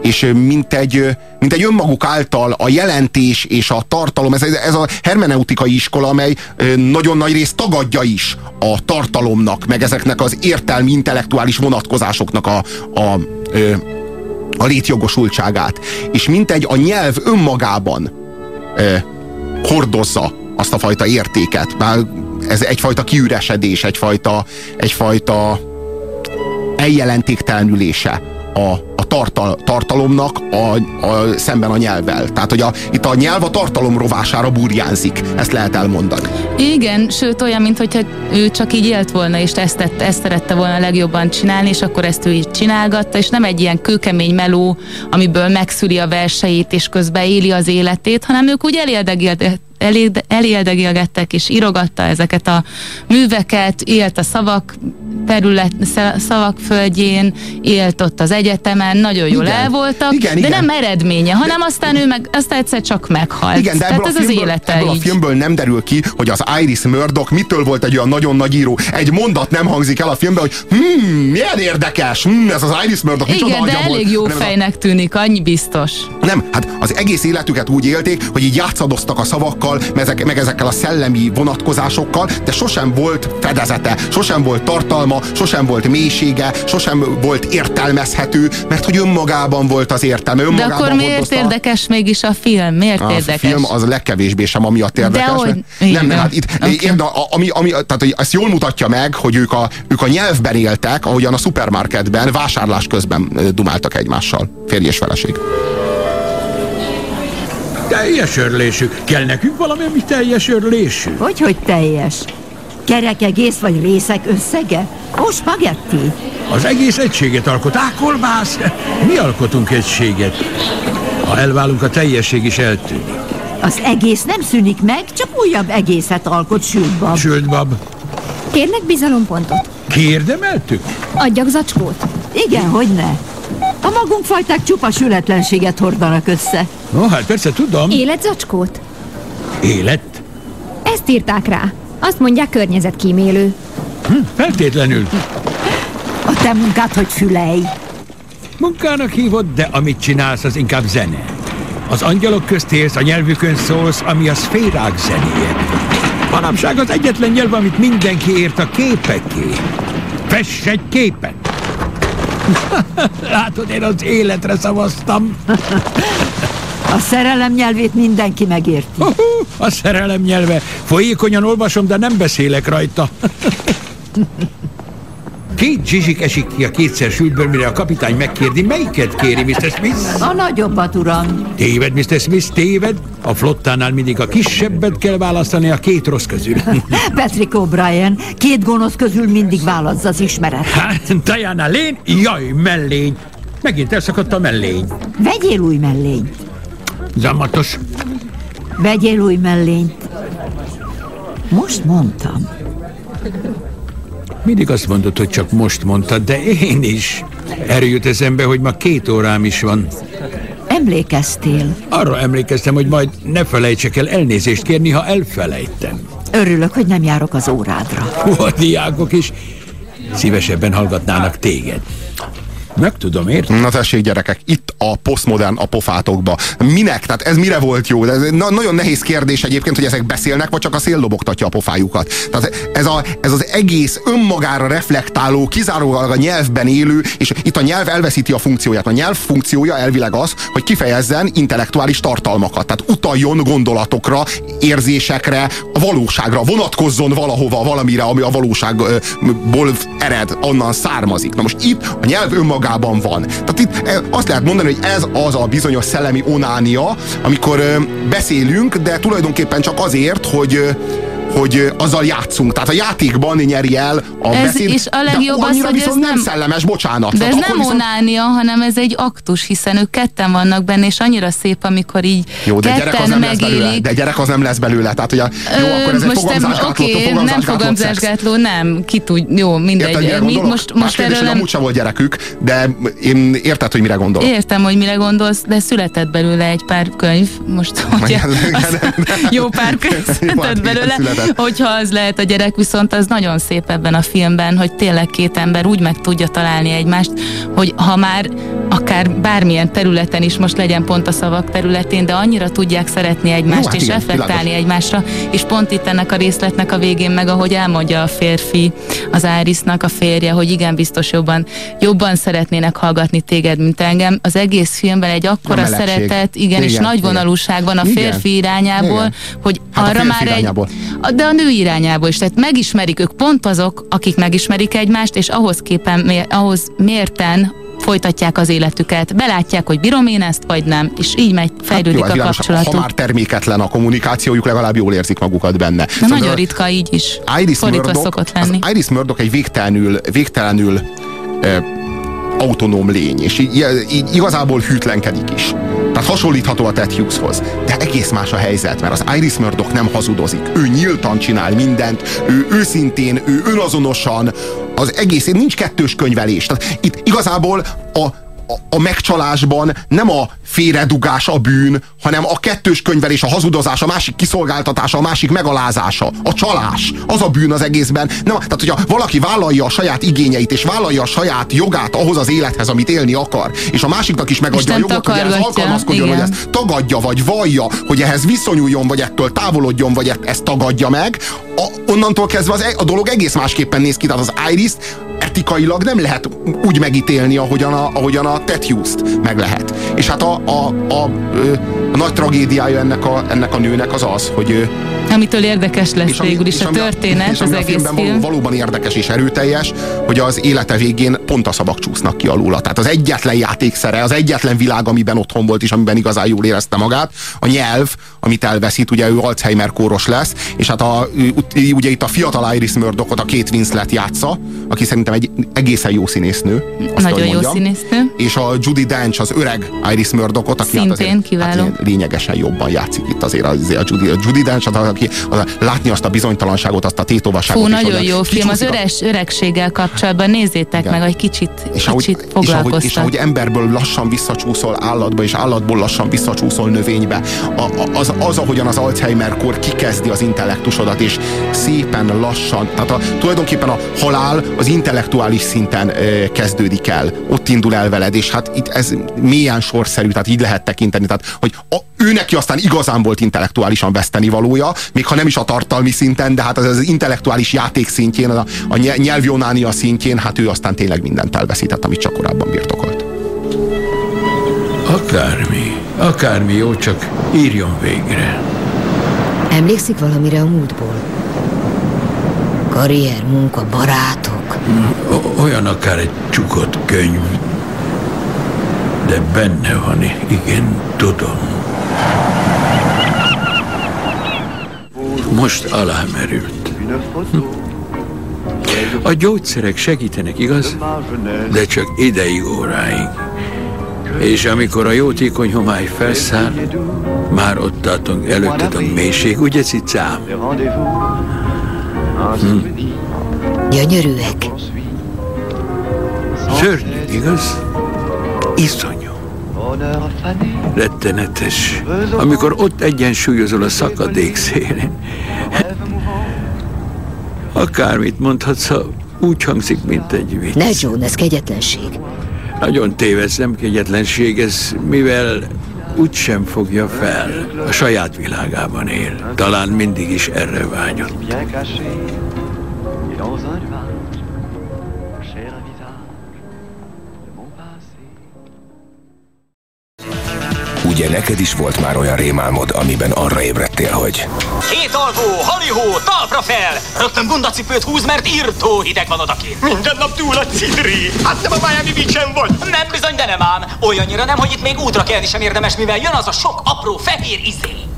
és mint, egy, mint egy önmaguk által a jelentés és a tartalom, ez, ez a hermeneutikai iskola, amely nagyon nagy részt tagadja is a tartalomnak, meg ezeknek az értelmi intellektuális vonatkozásoknak a, a, a a létjogosultságát. És mintegy a nyelv önmagában e, hordozza azt a fajta értéket. Már ez egyfajta kiüresedés, egyfajta, egyfajta eljelentéktelenülése a, tartal, tartalomnak a, a, szemben a nyelvvel. Tehát, hogy a, itt a nyelv a tartalom rovására burjánzik. Ezt lehet elmondani. Igen, sőt olyan, mintha ő csak így élt volna, és ezt, tett, ezt szerette volna legjobban csinálni, és akkor ezt ő így csinálgatta, és nem egy ilyen kőkemény meló, amiből megszüli a verseit, és közben éli az életét, hanem ők úgy elérdegéltek eléldegélgettek és írogatta ezeket a műveket, élt a szavak terület, szavak földjén, élt ott az egyetemen, nagyon jól igen. el voltak, igen, de igen. nem eredménye, hanem aztán ő meg, aztán egyszer csak meghalt. Igen, de Tehát ez filmből, az élete ebből így. a filmből nem derül ki, hogy az Iris Murdoch mitől volt egy olyan nagyon nagy író. Egy mondat nem hangzik el a filmben, hogy hmm, milyen érdekes, hmm, ez az Iris Murdoch, Igen, de elég volt. jó fejnek tűnik, annyi biztos. Nem, hát az egész életüket úgy élték, hogy így játszadoztak a szavakkal, meg ezekkel a szellemi vonatkozásokkal, de sosem volt fedezete, sosem volt tartalma, sosem volt mélysége, sosem volt értelmezhető, mert hogy önmagában volt az értelme. Önmagában De akkor miért hordozta... érdekes mégis a film? Miért a érdekes? film az legkevésbé sem amiatt érdekes. De hogy... Nem, nem, hát itt, okay. érde, ami, ami, tehát, hogy ezt jól mutatja meg, hogy ők a, ők a nyelvben éltek, ahogyan a szupermarketben vásárlás közben dumáltak egymással. Férj és feleség. Teljes örlésük. Kell nekünk valami, ami teljes örlésű? Hogy, hogy teljes? Kerek egész vagy részek összege? Ó, spagetti? Az egész egységet alkot. Á, kolbász! Mi alkotunk egységet. Ha elválunk, a teljesség is eltűnik. Az egész nem szűnik meg, csak újabb egészet alkot sültbab. Sültbab. Kérnek bizalompontot? Kérdemeltük? Adjak zacskót? Igen, hogy ne. A magunk fajták csupa sületlenséget hordanak össze. Ó, hát persze tudom. Életzacskót? Élet? Ezt írták rá. Azt mondják környezetkímélő. Hm, feltétlenül. A te munkád, hogy fülej. Munkának hívod, de amit csinálsz, az inkább zene. Az angyalok közt élsz, a nyelvükön szólsz, ami a szférák zenéje. Manapság az egyetlen nyelv, amit mindenki ért a képeké. Fess egy képet! Látod, én az életre szavaztam. A szerelem nyelvét mindenki megérti. A szerelem nyelve. Folyékonyan olvasom, de nem beszélek rajta. Két zsizsik esik ki a kétszer sültből, mire a kapitány megkérdi, melyiket kéri Mr. Smith? A nagyobbat, uram. Téved, Mr. Smith, téved. A flottánál mindig a kisebbet kell választani a két rossz közül. Patrick O'Brien, két gonosz közül mindig válasz az ismeret. Hát, Diana Lane, jaj, mellény. Megint elszakadt a mellény. Vegyél új mellényt. Zamatos. Vegyél új mellényt. Most mondtam. Mindig azt mondod, hogy csak most mondtad, de én is. Erről jut eszembe, hogy ma két órám is van. Emlékeztél. Arra emlékeztem, hogy majd ne felejtsek el elnézést kérni, ha elfelejtem. Örülök, hogy nem járok az órádra. Hú, a diákok is szívesebben hallgatnának téged. Meg tudom érteni. Na tessék gyerekek, itt a posztmodern apofátokba. Minek? Tehát ez mire volt jó? Ez na, nagyon nehéz kérdés egyébként, hogy ezek beszélnek, vagy csak a szél lobogtatja a pofájukat. Tehát ez, a, ez az egész önmagára reflektáló, kizárólag a nyelvben élő, és itt a nyelv elveszíti a funkcióját. A nyelv funkciója elvileg az, hogy kifejezzen intellektuális tartalmakat. Tehát utaljon gondolatokra, érzésekre, a valóságra, vonatkozzon valahova, valamire, ami a valóságból ered, onnan származik. Na most itt a nyelv önmagában magában van. Tehát itt eh, azt lehet mondani, hogy ez az a bizonyos szellemi onánia, amikor beszélünk, de tulajdonképpen csak azért, hogy hogy azzal játszunk. Tehát a játékban nyeri el a ez beszéd. És a legjobb de az, hogy ez nem, nem szellemes, bocsánat. De ez nem viszont... onánia, hanem ez egy aktus, hiszen ők ketten vannak benne, és annyira szép, amikor így Jó, de gyerek az nem lesz belőle. megélik. De gyerek az nem lesz belőle. Tehát, hogy a, jó, akkor ez egy most nem, fogamzásgátló, oké, nem fogamzásgátló fogamzásgátló, nem, ki tud, jó, mindegy. Érted, Mi, most, most kérdés, erről nem... sem volt gyerekük, de én érted, hogy mire gondolok. Értem, hogy mire gondolsz, de született belőle egy pár könyv, most hogy jó pár könyv született belőle, született. hogyha az lehet a gyerek, viszont az nagyon szép ebben a filmben, hogy tényleg két ember úgy meg tudja találni egymást, hogy ha már akár bármilyen területen is, most legyen pont a szavak területén, de annyira tudják szeretni egymást, hát és igen, reflektálni világos. egymásra, és pont itt ennek a részletnek a végén meg, ahogy elmondja a férfi az Irisnak a férje, hogy igen, biztos jobban, jobban szeretnének hallgatni téged, mint engem. Az egész filmben egy akkora szeretet, igen, igen és Igen, nagy vonalúság van a igen. férfi irányából, Igen. hogy Hát a arra férfi már irányából. egy, de a nő irányából is, tehát megismerik ők pont azok, akik megismerik egymást, és ahhoz képen, ahhoz mérten folytatják az életüket. Belátják, hogy bírom én ezt, vagy nem, és így megy, fejlődik Jó, ez a világos. kapcsolatuk. Ha már terméketlen a kommunikációjuk, legalább jól érzik magukat benne. De nagyon ritka így is. Iris Fordítva Murdoch, szokott lenni. Iris Murdoch egy végtelenül, végtelenül e, autonóm lény, és így, így igazából hűtlenkedik is. Tehát hasonlítható a Ted Hugheshoz. De egész más a helyzet, mert az Iris Murdoch nem hazudozik. Ő nyíltan csinál mindent, ő őszintén, ő önazonosan, az egész, nincs kettős könyvelés. Tehát itt igazából a, a, megcsalásban nem a félredugás a bűn, hanem a kettős könyvelés, a hazudozás, a másik kiszolgáltatása, a másik megalázása, a csalás. Az a bűn az egészben. Nem, tehát, hogyha valaki vállalja a saját igényeit, és vállalja a saját jogát ahhoz az élethez, amit élni akar, és a másiknak is megadja a jogot, hogy ehhez alkalmazkodjon, igen. hogy ezt tagadja, vagy vallja, hogy ehhez viszonyuljon, vagy ettől távolodjon, vagy ezt, ezt tagadja meg, a, onnantól kezdve az, e- a dolog egész másképpen néz ki. Tehát az iris etikailag nem lehet úgy megítélni, ahogyan a, ahogyan a Ted Hughes-t meg lehet. És hát a, a, a, ö, a nagy tragédiája ennek a, ennek a nőnek az az, hogy Amitől érdekes lesz ami- végül is a történet, és az ami a egész filmben film. való, valóban érdekes és erőteljes, hogy az élete végén pont a szavak csúsznak ki alóla. Tehát az egyetlen játékszere, az egyetlen világ, amiben otthon volt és amiben igazán jól érezte magát, a nyelv, amit elveszít, ugye ő Alzheimer kóros lesz, és hát a, ugye itt a fiatal Iris Murdochot a két Winslet játsza, aki szerintem egy egészen jó színésznő. Azt Nagyon kell, jó mondjam. színésznő. És a Judy Dench, az öreg Iris Murdochot, aki hát Szintén azért, kiváló. Hát lényegesen jobban játszik itt azért az, a Judy, a Judy Dench, az, aki az, látni azt a bizonytalanságot, azt a tétovaságot. Fú, nagyon jó film. Az öres, öregséggel kapcsolatban nézzétek Igen. meg, hogy kicsit, és ahogy, kicsit és, ahogy, és ahogy emberből lassan visszacsúszol állatba, és állatból lassan visszacsúszol növénybe, a, a, az, az, ahogyan az Alzheimer-kor kikezdi az intellektusodat, és szépen lassan, tehát a, tulajdonképpen a halál az intellektuális szinten kezdődik el. Ott indul el veled, és hát itt ez mélyen sorszerű, tehát így lehet tekinteni. Tehát, hogy a, ő neki aztán igazán volt intellektuálisan veszteni valója, még ha nem is a tartalmi szinten, de hát az, az intellektuális játék szintjén, a, a nyelvjonánia szintjén, hát ő aztán tényleg mindent elveszített, amit csak korábban birtokolt. Akármi, akármi jó, csak írjon végre. Emlékszik valamire a múltból? Karrier, munka, barátok. O- olyan akár egy csukott könyv, de benne van, igen, tudom. Most alámerült. A gyógyszerek segítenek, igaz? De csak ideig óráig. És amikor a jótékony homály felszáll, már ott tartunk előtted a mélység, ugye cicám? Hm. Gyönyörűek. Szörnyű, igaz? Iszonyú. Rettenetes. Amikor ott egyensúlyozol a szakadék szélén. Akármit mondhatsz, ha úgy hangzik, mint egy vicc. Ne, John, ez kegyetlenség. Nagyon tévedsz, nem kegyetlenség, ez mivel úgysem fogja fel. A saját világában él. Talán mindig is erre vágyott. Ugye neked is volt már olyan rémálmod, amiben arra ébredtél, hogy Két alvó, halihó, talpra fel! Rögtön bundacipőt húz, mert írtó hideg van odakint. Minden nap túl a cidri. Hát nem a Miami beach vagy. Nem bizony, de nem ám. Olyannyira nem, hogy itt még útra kelni sem érdemes, mivel jön az a sok apró fehér izé.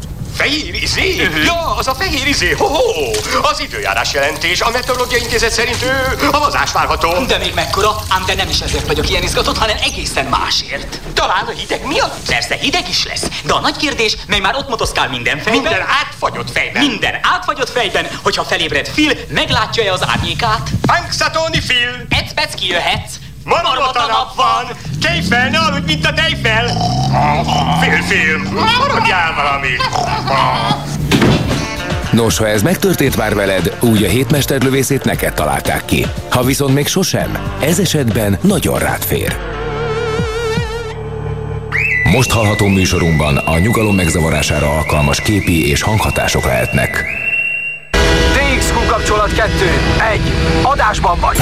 Fehér izé? Ja, az a fehér izé. Ho, ho. Az időjárás jelentés. A Meteorológiai Intézet szerint ő havazás várható. De még mekkora? Ám de nem is ezért vagyok ilyen izgatott, hanem egészen másért. Talán a hideg miatt? Persze hideg is lesz, de a nagy kérdés, mely már ott motoszkál minden fejben. Minden átfagyott fejben. Minden átfagyott fejben, hogyha felébred Phil, meglátja-e az árnyékát? Punxsutawney Phil. Ecbec kijöhetsz. Marmota nap van! Kejfel, ne aludj, mint a tejfel! Fél film, maradjál valamit! Nos, ha ez megtörtént már veled, úgy a hétmesterlövészét neked találták ki. Ha viszont még sosem, ez esetben nagyon rád fér. Most hallható műsorunkban a nyugalom megzavarására alkalmas képi és hanghatások lehetnek. DXQ kapcsolat 2. 1. Adásban vagy.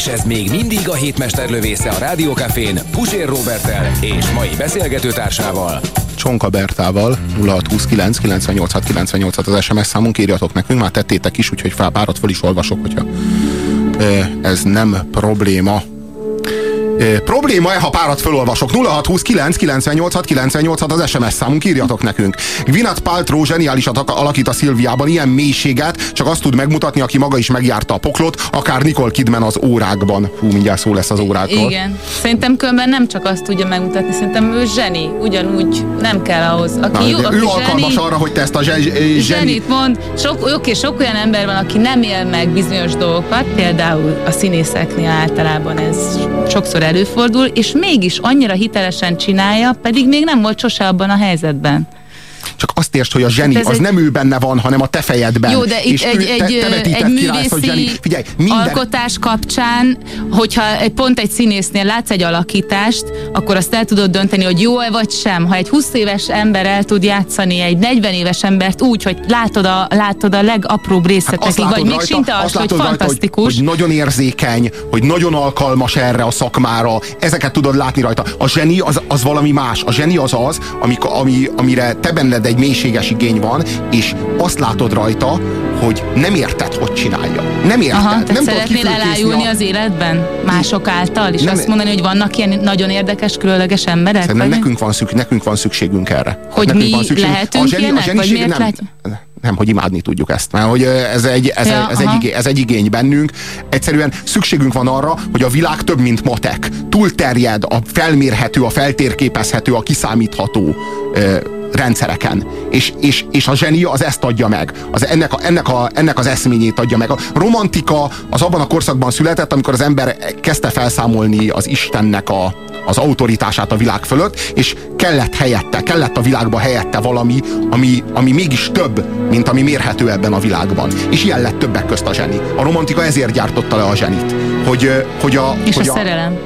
És ez még mindig a hétmesterlövésze a Rádiókafén Pusér Robertel és mai beszélgetőtársával. Csonka Bertával 0629 986 98 az SMS számunk, írjatok nekünk, már tettétek is, úgyhogy fel, párat föl is olvasok, hogyha ez nem probléma. Probléma-e, ha párat fölolvasok? 0629 986 98 az SMS számunk, írjatok nekünk. Gwyneth Paltrow zseniálisat alakít a Szilviában, ilyen mélységet csak azt tud megmutatni, aki maga is megjárta a poklot, akár Nicole Kidman az órákban. Hú, mindjárt szó lesz az órákról. Igen. Szerintem különben nem csak azt tudja megmutatni, szerintem ő zseni. Ugyanúgy nem kell ahhoz. Aki Na, jó, aki ő alkalmas zseni, arra, hogy te ezt a zseni, zseni, Zsenit mond, sok, oké, sok olyan ember van, aki nem él meg bizonyos dolgokat, például a színészeknél általában ez sokszor előfordul, és mégis annyira hitelesen csinálja, pedig még nem volt sose abban a helyzetben. Csak azt értsd, hogy a zseni Hát ez az egy- nem ő benne van, hanem a te fejedben. Jó, de itt és egy, ő, te, egy, te egy művészi zseni. Figyelj, minden, alkotás kapcsán, hogyha egy, pont egy színésznél látsz egy alakítást, akkor azt el tudod dönteni, hogy jó-e vagy sem. Ha egy 20 éves ember el tud játszani egy 40 éves embert úgy, hogy látod a, látod a legapróbb részletekig, vagy még szinte azt, hogy látod rajta, fantasztikus. hogy, hogy nagyon érzékeny, hogy nagyon alkalmas erre a szakmára, ezeket tudod látni rajta. A zseni az, az valami más. A zseni az az, amik, ami, amire te benned egy mélységes igény van, és azt látod rajta, hogy nem érted, hogy csinálja. Nem érted. Aha, nem szeretnél elájulni a- az életben mások által, és Nem- azt mondani, hogy vannak ilyen nagyon érdekes, különleges emberek? Szerintem vagy? nekünk van, szük, nekünk van szükségünk erre. Hogy nekünk mi van szükségünk. lehetünk ilyenek, vagy zseniség miért nem, lehet- nem, hogy imádni tudjuk ezt, mert hogy ez egy, ez, Ja, ez, egy, igény, ez egy igény bennünk. Egyszerűen szükségünk van arra, hogy a világ több, mint matek. Túl terjed a felmérhető, a feltérképezhető, a kiszámítható rendszereken. És, és, és a zseni az ezt adja meg. Az ennek, a, ennek, a, ennek az eszményét adja meg. A romantika az abban a korszakban született, amikor az ember kezdte felszámolni az Istennek a, az autoritását a világ fölött, és kellett helyette, kellett a világba helyette valami, ami, ami mégis több, mint ami mérhető ebben a világban. És ilyen lett többek közt a zseni. A romantika ezért gyártotta le a zsenit. Hogy, hogy a, És hogy a szerelem.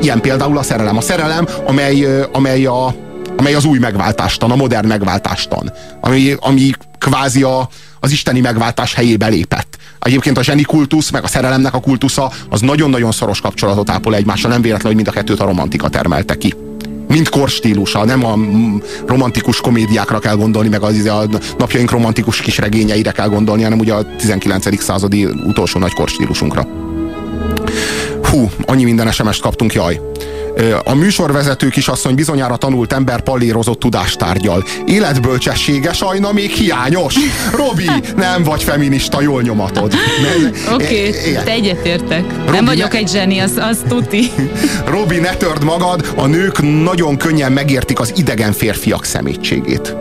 Ilyen például a szerelem. A szerelem, amely, amely, a, amely az új megváltástan, a modern megváltástan. Ami, ami kvázi a, az isteni megváltás helyébe lépett. Egyébként a zseni kultusz, meg a szerelemnek a kultusza, az nagyon-nagyon szoros kapcsolatot ápol egymással, nem véletlen, hogy mind a kettőt a romantika termelte ki. Mind korstílusa, nem a romantikus komédiákra kell gondolni, meg az, a napjaink romantikus kisregényeire kell gondolni, hanem ugye a 19. századi utolsó nagy korstílusunkra. Hú, annyi minden SMS-t kaptunk, jaj. A műsorvezető kisasszony bizonyára tanult ember pallérozott tudástárgyal. Életbölcsessége sajna még hiányos. Robi, nem vagy feminista, jól nyomatod. Oké, okay, te egyetértek. Nem vagyok ne... egy zseni, az, az tuti. Robi, ne törd magad, a nők nagyon könnyen megértik az idegen férfiak szemétségét.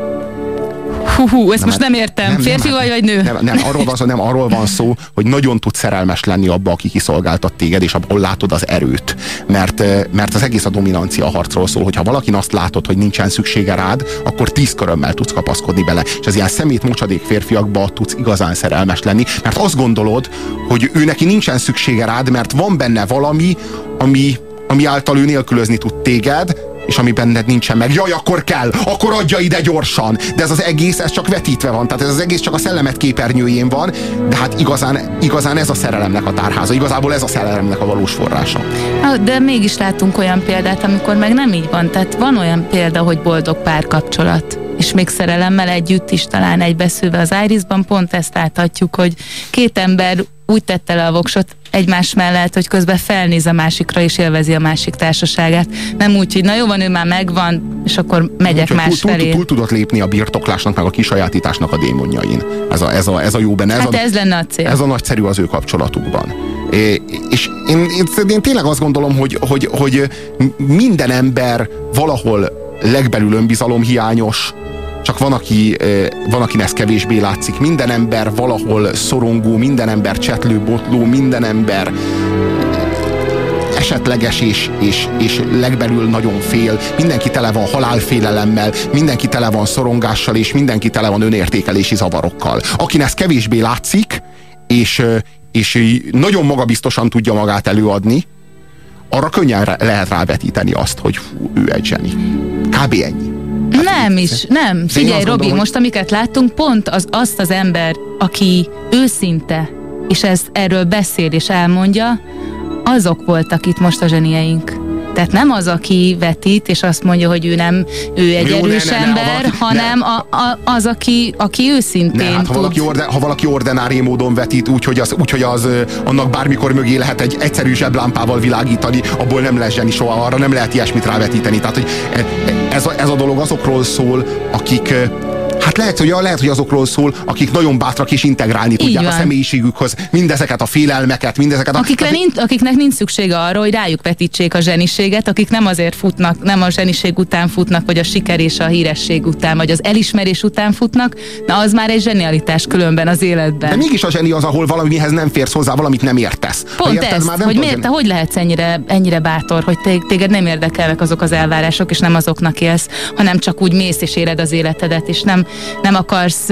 Hú, hú ezt nem, most nem értem. Nem, Férfi nem, vagy, vagy nő? Nem, nem, arról van szó, nem arról van szó, hogy nagyon tud szerelmes lenni abba, aki kiszolgáltat téged, és abból látod az erőt. Mert, mert az egész a dominancia harcról szól, hogyha valakin azt látod, hogy nincsen szüksége rád, akkor tíz körömmel tudsz kapaszkodni bele. És az ilyen szemét mocsadék férfiakba tudsz igazán szerelmes lenni, mert azt gondolod, hogy ő neki nincsen szüksége rád, mert van benne valami, ami, ami által ő nélkülözni tud téged, és ami benned nincsen meg, jaj, akkor kell, akkor adja ide gyorsan. De ez az egész, ez csak vetítve van, tehát ez az egész csak a szellemet képernyőjén van, de hát igazán, igazán ez a szerelemnek a tárháza, igazából ez a szerelemnek a valós forrása. De mégis látunk olyan példát, amikor meg nem így van, tehát van olyan példa, hogy boldog párkapcsolat. És még szerelemmel együtt is talán egybeszülve az Irisban pont ezt láthatjuk, hogy két ember úgy tette le a voksot egymás mellett, hogy közben felnéz a másikra és élvezi a másik társaságát. Nem úgy, hogy na jó van, ő már megvan, és akkor megyek úgy, más túl, felé. Túl, túl, tudott lépni a birtoklásnak, meg a kisajátításnak a démonjain. Ez a, ez a, ez a jó benne. Ez hát a, ez lenne a cél. Ez a nagyszerű az ő kapcsolatukban. É, és én, én, én tényleg azt gondolom, hogy, hogy, hogy minden ember valahol legbelül önbizalom hiányos, csak van, aki, van, aki ez kevésbé látszik. Minden ember valahol szorongó, minden ember csetlő, botló, minden ember esetleges és, és, és legbelül nagyon fél, mindenki tele van halálfélelemmel, mindenki tele van szorongással, és mindenki tele van önértékelési zavarokkal. Akin ez kevésbé látszik, és, és nagyon magabiztosan tudja magát előadni, arra könnyen lehet rávetíteni azt, hogy hú, ő egy zseni. Kb. ennyi. Nem is, nem. Figyelj, Robi, gondolom, most amiket láttunk, pont az, azt az ember, aki őszinte, és ez erről beszél és elmondja, azok voltak itt most a zsenieink. Tehát nem az, aki vetít, és azt mondja, hogy ő nem, ő egy Jó, erős ne, ne, ne, ember, ha valaki, hanem ne. A, a, az, aki, aki őszintén ne, hát, ha, valaki orde, ha valaki ordinári módon vetít, úgyhogy az, úgy, hogy az annak bármikor mögé lehet egy egyszerű zseblámpával világítani, abból nem lesz zseni soha, arra nem lehet ilyesmit rávetíteni. Tehát, hogy e, e, ez a, ez a dolog azokról szól, akik Hát lehet, hogy, lehet, hogy azokról szól, akik nagyon bátrak és integrálni tudják van. a személyiségükhöz mindezeket a félelmeket, mindezeket a... Akikre nincs, akiknek nincs szüksége arra, hogy rájuk vetítsék a zseniséget, akik nem azért futnak, nem a zseniség után futnak, vagy a siker és a híresség után, vagy az elismerés után futnak, na az már egy zsenialitás különben az életben. De mégis a zseni az, ahol valamihez nem férsz hozzá, valamit nem értesz. Pont érted, ez, már nem hogy miért, te hogy lehetsz ennyire, ennyire bátor, hogy téged nem érdekelnek azok az elvárások, és nem azoknak élsz, hanem csak úgy mész és éled az életedet, és nem nem akarsz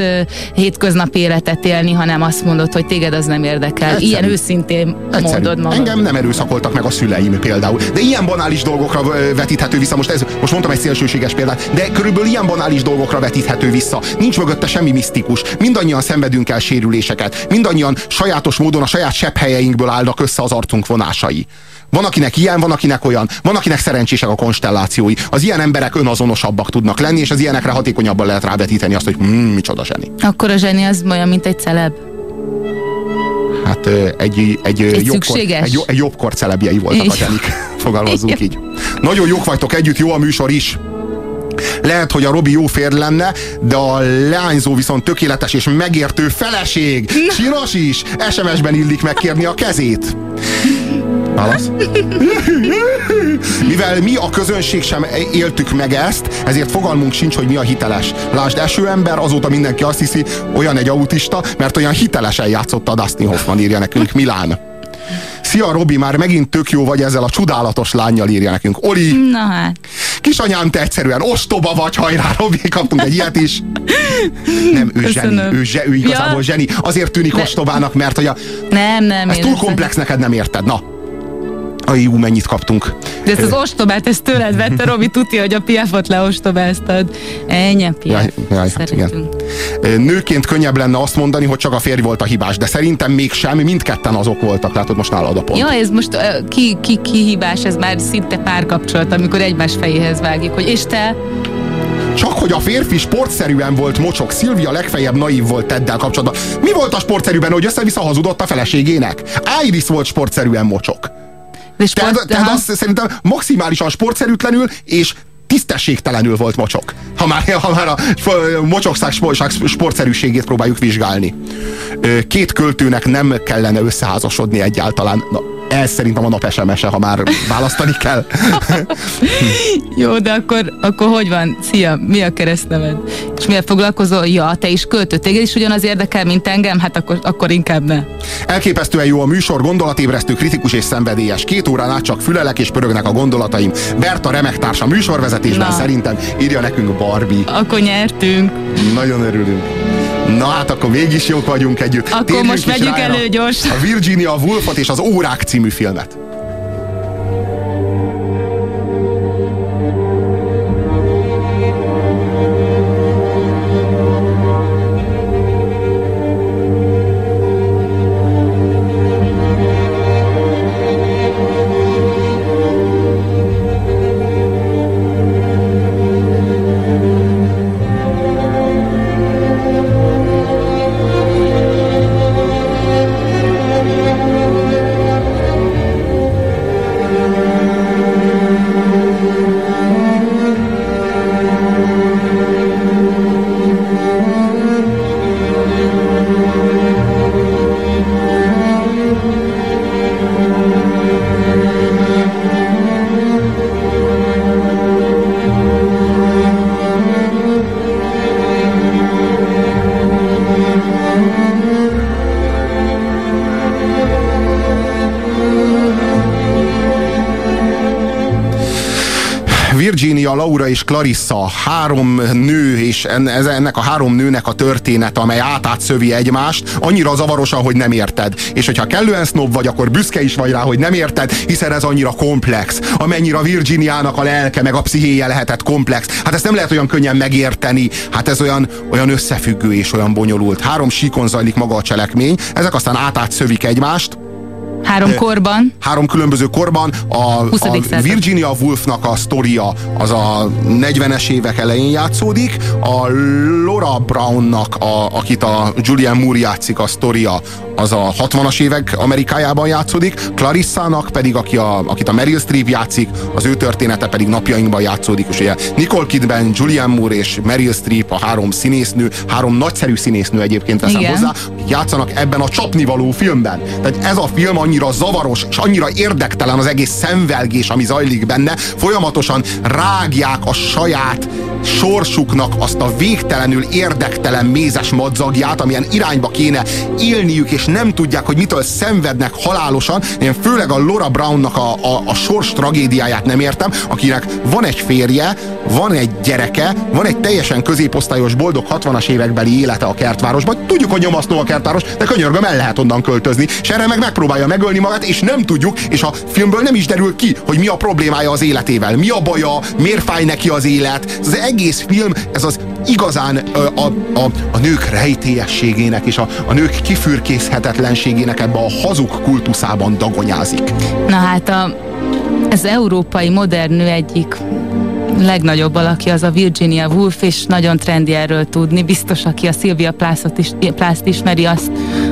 hétköznapi életet élni, hanem azt mondod, hogy téged az nem érdekel. Egyszerű. Ilyen őszintén Egyszerű. mondod magad. Engem nem erőszakoltak meg a szüleim például. De ilyen banális dolgokra vetíthető vissza. Most, ez, most mondtam egy szélsőséges példát, de körülbelül ilyen banális dolgokra vetíthető vissza. Nincs mögötte semmi misztikus. Mindannyian szenvedünk el sérüléseket. Mindannyian sajátos módon a saját sebb helyeinkből állnak össze az arcunk vonásai. Van, akinek ilyen, van, akinek olyan. Van, akinek szerencsések a konstellációi. Az ilyen emberek önazonosabbak tudnak lenni, és az ilyenekre hatékonyabban lehet rávetíteni azt, hogy mm, micsoda zseni. Akkor a zseni az olyan, mint egy celeb. Hát egy, egy, egy, jobbkor, egy, egy jobbkor celebjei voltak a zsenik. Fogalmazzunk így. Nagyon jók vagytok együtt, jó a műsor is. Lehet, hogy a Robi jó férj lenne, de a leányzó viszont tökéletes és megértő feleség. Siros is. SMS-ben illik megkérni a kezét. Válasz? Mivel mi a közönség sem éltük meg ezt, ezért fogalmunk sincs, hogy mi a hiteles. Lásd, esőember, azóta mindenki azt hiszi, olyan egy autista, mert olyan hitelesen játszotta a Dustin Hoffman, írja nekünk Milán. Szia Robi, már megint tök jó vagy ezzel a csodálatos lányjal írja nekünk. Oli, Na hát. kisanyám, te egyszerűen ostoba vagy, hajrá Robi, kaptunk egy ilyet is. Nem, ő Köszönöm. zseni, ő, zse, ő igazából Ja. zseni. Azért tűnik De- ostobának, mert hogy a, Nem, nem. ez túl komplex neked, nem érted. Na, a jó, mennyit kaptunk. De ezt az ostobát, ezt tőled vette, Robi, tudja, hogy a piafot leostobáztad. Ennyi piaf. Jaj, jaj, hát igen. Nőként könnyebb lenne azt mondani, hogy csak a férj volt a hibás, de szerintem mégsem, mindketten azok voltak, látod most nálad a pont. Ja, ez most ki, ki, ki hibás, ez már szinte párkapcsolat, amikor egymás fejéhez vágjuk, hogy és te, Csak hogy a férfi sportszerűen volt mocsok, Szilvia legfeljebb naív volt Teddel kapcsolatban. Mi volt a sportszerűben, hogy össze-vissza hazudott a feleségének? Iris volt sportszerűen mocsok. De tehát, tehát azt szerintem maximálisan sportszerűtlenül és tisztességtelenül volt mocsok. Ha már, ha már a mocsokság sport- sportszerűségét próbáljuk vizsgálni. Két költőnek nem kellene összeházasodni egyáltalán. Na, ez szerintem a nap SMS-e, ha már választani kell. jó, de akkor, akkor hogy van? Szia, mi a keresztneved? És mivel foglalkozol? Ja, te is költő, téged is ugyanaz érdekel, mint engem? Hát akkor, akkor inkább ne. Elképesztően jó a műsor, gondolatébresztő, kritikus és szenvedélyes. Két órán át csak fülelek és pörögnek a gondolataim. Berta remek társa műsorvezetésben Na. szerintem írja nekünk Barbie. Akkor nyertünk. Nagyon örülünk. Na hát akkor mégis jók vagyunk együtt. Akkor Térjünk most is vegyük rá elő a- gyorsan. A Virginia Woolfot és az Órák című filmet. Virginia, Laura és Clarissa, három nő, és ennek a három nőnek a történet, amely átátszövi egymást, annyira zavarosan, hogy nem érted. És hogyha kellően snob vagy, akkor büszke is vagy rá, hogy nem érted, hiszen ez annyira komplex. Amennyire Virginiának a lelke, meg a pszichéje lehetett komplex. Hát ezt nem lehet olyan könnyen megérteni. Hát ez olyan, olyan összefüggő és olyan bonyolult. Három síkon zajlik maga a cselekmény, ezek aztán átátszövik egymást, Három korban. Három különböző korban. A, 20. a. Virginia Woolfnak a sztoria az a 40-es évek elején játszódik, a Laura Brownnak, a, akit a Julian Moore játszik, a sztoria az a 60-as évek Amerikájában játszódik, Clarissának pedig, aki a, akit a Meryl Streep játszik, az ő története pedig napjainkban játszódik, és ugye Nicole Kidman, Julian Moore és Meryl Streep a három színésznő, három nagyszerű színésznő egyébként teszem Igen. hozzá, játszanak ebben a csapnivaló filmben. Tehát ez a film annyira zavaros, és annyira érdektelen az egész szemvelgés, ami zajlik benne, folyamatosan rágják a saját sorsuknak azt a végtelenül érdektelen mézes madzagját, amilyen irányba kéne élniük, és nem tudják, hogy mitől szenvednek halálosan. Én főleg a Laura Brownnak a, a, a sors tragédiáját nem értem, akinek van egy férje, van egy gyereke, van egy teljesen középosztályos, boldog 60-as évekbeli élete a kertvárosban. Tudjuk, hogy nyomasztó a kertváros, de könyörgöm, el lehet onnan költözni. És erre meg megpróbálja megölni magát, és nem tudjuk, és a filmből nem is derül ki, hogy mi a problémája az életével, mi a baja, miért fáj neki az élet. Ez az egész film, ez az igazán ö, a, a, a nők rejtélyességének és a, a nők kifürkészhetetlenségének ebbe a hazug kultuszában dagonyázik. Na hát a, az európai modern nő egyik legnagyobb alakja az a Virginia Woolf, és nagyon trendi erről tudni. Biztos, aki a Sylvia Plathot is, Plath ismeri, azt,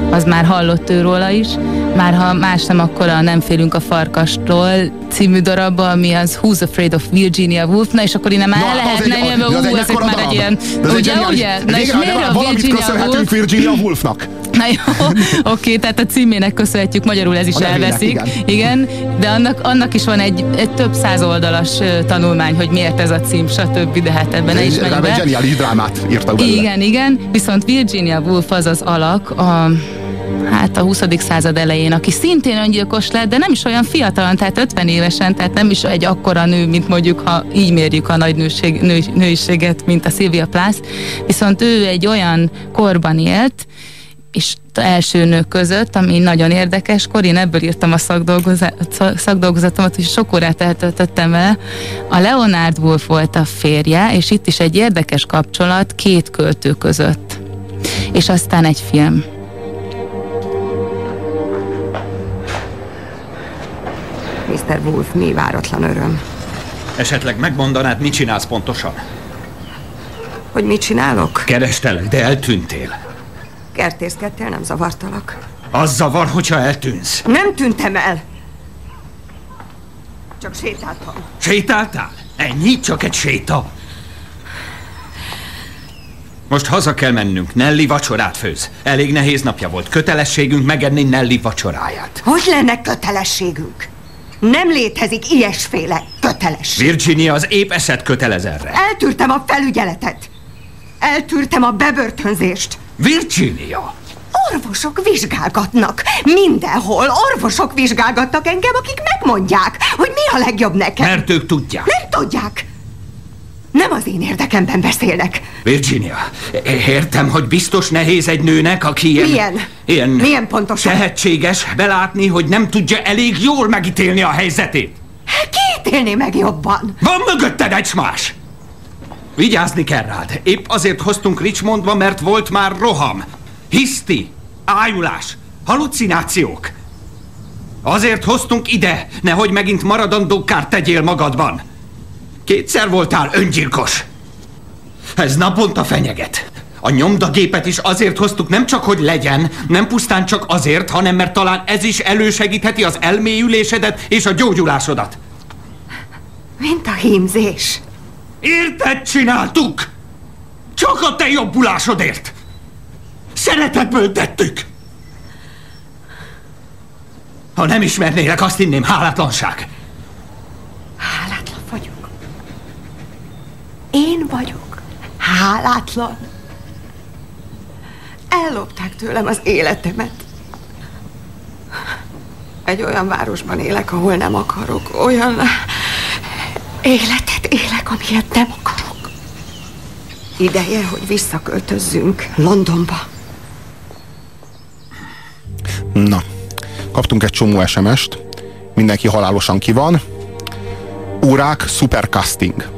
az már hallott őróla is. Már ha más nem, akkor a Nem félünk a farkastól című darabba, ami az Who's Afraid of Virginia Woolf, na és akkor innen már el lehet az egy- menni, az mert egy ú, ez itt már egy ilyen, ugye, ugye? Na és miért a Virginia Woolf? Virginia Woolfnak. Na jó, oké, tehát a címének köszönhetjük, magyarul ez is A nevének, elveszik. igen. igen, de annak, annak is van egy, egy több száz oldalas tanulmány, hogy miért ez a cím, stb. De hát ebben ne is menjünk be. zseniális drámát írtak belőle. Igen, igen, viszont Virginia Woolf az az alak, a, hát a 20. század elején, aki szintén öngyilkos lett, de nem is olyan fiatalon, tehát 50 évesen, tehát nem is egy akkora nő, mint mondjuk, ha így mérjük a nagy nőség, nő, nőiséget, mint a Sylvia Plath, viszont ő egy olyan korban élt, és első nők között, ami nagyon érdekes, kor én ebből írtam a szakdolgozat, szakdolgozatomat, és sok órát eltöltöttem vele. A Leonard Woolf volt a férje, és itt is egy érdekes kapcsolat két költő között. És aztán egy film. Mr. Wolf, mi váratlan öröm. Esetleg megmondanád, mit csinálsz pontosan? Hogy mit csinálok? Kerestelek, de eltűntél. Kertészkedtél, nem zavartalak. Az zavar, hogyha eltűnsz. Nem tűntem el! Csak sétáltam. Sétáltál? Ennyi? Csak egy séta? Most haza kell mennünk. Nelly vacsorát főz. Elég nehéz napja volt. Kötelességünk megenni Nelly vacsoráját. Hogy lenne kötelességünk? Nem létezik ilyesféle kötelesség. Virginia az épp eszed kötelez erre. Eltűrtem a felügyeletet. Eltűrtem a bebörtönzést. Virginia! Orvosok vizsgálgatnak. Mindenhol orvosok vizsgálgatnak engem, akik megmondják, hogy mi a legjobb nekem. Mert ők tudják. Nem tudják. Nem az én érdekemben beszélnek. Virginia, értem, hogy biztos nehéz egy nőnek, aki ilyen... Milyen? Ilyen... Milyen pontosan? Tehetséges belátni, hogy nem tudja elég jól megítélni a helyzetét. Kiítélni meg jobban. Van mögötted egy más! Vigyázni kell rád. Épp azért hoztunk Richmondba, mert volt már roham. Hiszti, ájulás, halucinációk. Azért hoztunk ide, nehogy megint maradandó kárt tegyél magadban. Kétszer voltál öngyilkos. Ez naponta fenyeget. A nyomdagépet is azért hoztuk, nem csak hogy legyen, nem pusztán csak azért, hanem mert talán ez is elősegítheti az elmélyülésedet és a gyógyulásodat. Mint a hímzés. Érted csináltuk? Csak a te jobbulásodért! Szeretetből tettük! Ha nem ismernélek, azt hinném hálátlanság. Hálátlan vagyok. Én vagyok. Hálátlan. Ellopták tőlem az életemet. Egy olyan városban élek, ahol nem akarok. Olyan életet élek, amilyet nem akarok. Ideje, hogy visszaköltözzünk Londonba. Na, kaptunk egy csomó SMS-t, mindenki halálosan ki van. Órák, supercasting.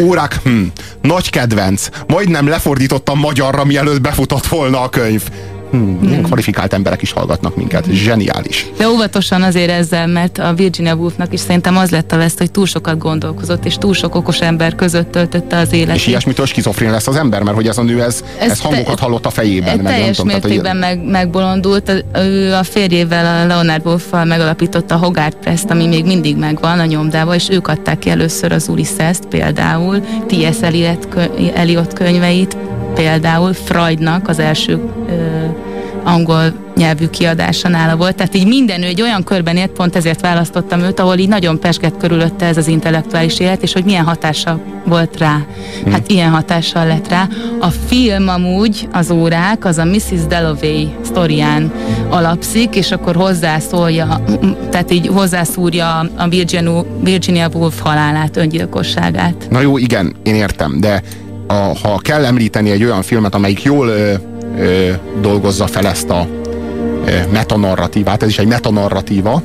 Órák, hm, nagy kedvenc. Majdnem lefordítottam magyarra, mielőtt befutott volna a könyv. Hmm, ilyen kvalifikált emberek is hallgatnak minket. Zseniális. De óvatosan azért ezzel, mert a Virginia Woolfnak is szerintem az lett a veszt, hogy túl sokat gondolkozott, és túl sok okos ember között töltötte az életét. És ilyesmitől skizofrén lesz az ember, mert hogy ez a nő, ez, ez, ez hangokat te- hallott a fejében. meg teljes tudom, tehát, hogy- mértékben meg, megbolondult. Ő a férjével, a Leonard Wolffal megalapította a Hogarth Press-t, ami még mindig megvan a nyomdában, és ők adták ki először az Ulysses-t például, T.S. Eliot könyveit, például Freudnak az első ö, angol nyelvű kiadása nála volt. Tehát így minden ő egy olyan körben élt, pont ezért választottam őt, ahol így nagyon pesgett körülötte ez az intellektuális élet, és hogy milyen hatása volt rá. Hát ilyen hatással lett rá. A film amúgy, az órák, az a Mrs. Dalloway sztorián alapszik, és akkor hozzászólja, tehát így hozzászúrja a Virginia, Virginia Woolf halálát, öngyilkosságát. Na jó, igen, én értem, de a, ha kell említeni egy olyan filmet, amelyik jól ö, ö, dolgozza fel ezt a ö, metanarratívát, ez is egy metanarratíva,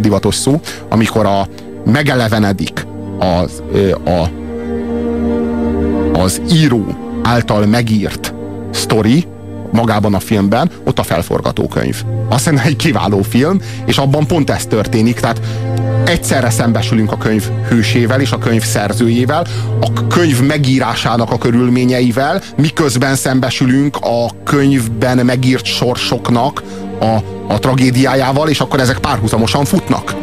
divatos szó, amikor a megelevenedik az, ö, a, az író által megírt sztori magában a filmben, ott a felforgatókönyv. Azt hiszem egy kiváló film, és abban pont ez történik, tehát egyszerre szembesülünk a könyv hősével és a könyv szerzőjével, a könyv megírásának a körülményeivel, miközben szembesülünk a könyvben megírt sorsoknak a, a tragédiájával, és akkor ezek párhuzamosan futnak.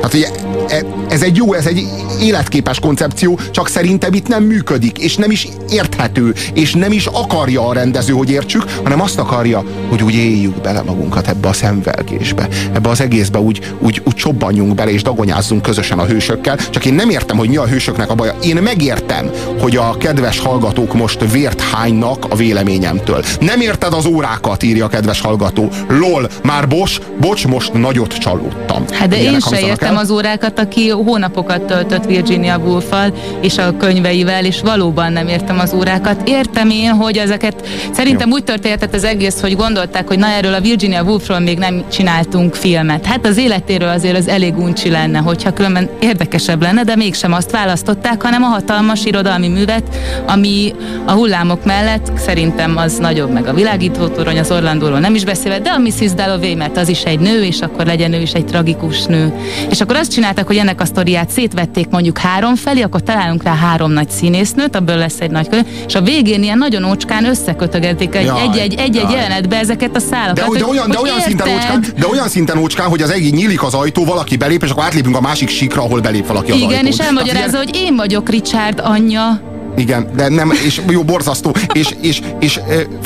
Tehát ugye, e, ez egy jó, ez egy életképes koncepció, csak szerintem itt nem működik, és nem is érthető, és nem is akarja a rendező, hogy értsük, hanem azt akarja, hogy úgy éljük bele magunkat ebbe a szemvelgésbe, ebbe az egészbe úgy, úgy, úgy csobbanjunk bele, és dagonyázzunk közösen a hősökkel. Csak én nem értem, hogy mi a hősöknek a baja. Én megértem, hogy a kedves hallgatók most vért hánynak a véleményemtől. Nem érted az órákat, írja a kedves hallgató. Lol, már bos, bocs, most nagyot csalódtam. Hát de Ilyenek én se értem el. az órákat, aki hónapokat töltött Virginia woolf és a könyveivel, és valóban nem értem az órákat. Értem én, hogy ezeket szerintem úgy történhetett az egész, hogy gondolták, hogy na erről a Virginia Woolfról még nem csináltunk filmet. Hát az életéről azért az elég uncsi lenne, hogyha különben érdekesebb lenne, de mégsem azt választották, hanem a hatalmas irodalmi művet, ami a hullámok mellett szerintem az nagyobb, meg a világító torony, az Orlandóról nem is beszélve, de a Mrs. Dalloway, mert az is egy nő, és akkor legyen ő is egy tragikus nő. És akkor azt csináltak, hogy ennek a sztoriát szétvették mondjuk három felé, akkor találunk rá három nagy színésznőt, abból lesz egy nagy könyv, és a végén ilyen nagyon ócskán összekötögették egy- Jaj, egy-egy jaj. jelenetbe ezeket a szálakat. De, hogy- de, olyan, de, olyan szinten ócskán, de olyan szinten ócskán, hogy az egész nyílik az ajtó, valaki belép, és akkor átlépünk a másik síkra, ahol belép valaki az Igen, ajtón. és elmagyarázza, hogy én vagyok Richard anyja. Igen, de nem, és jó, borzasztó. És, és, és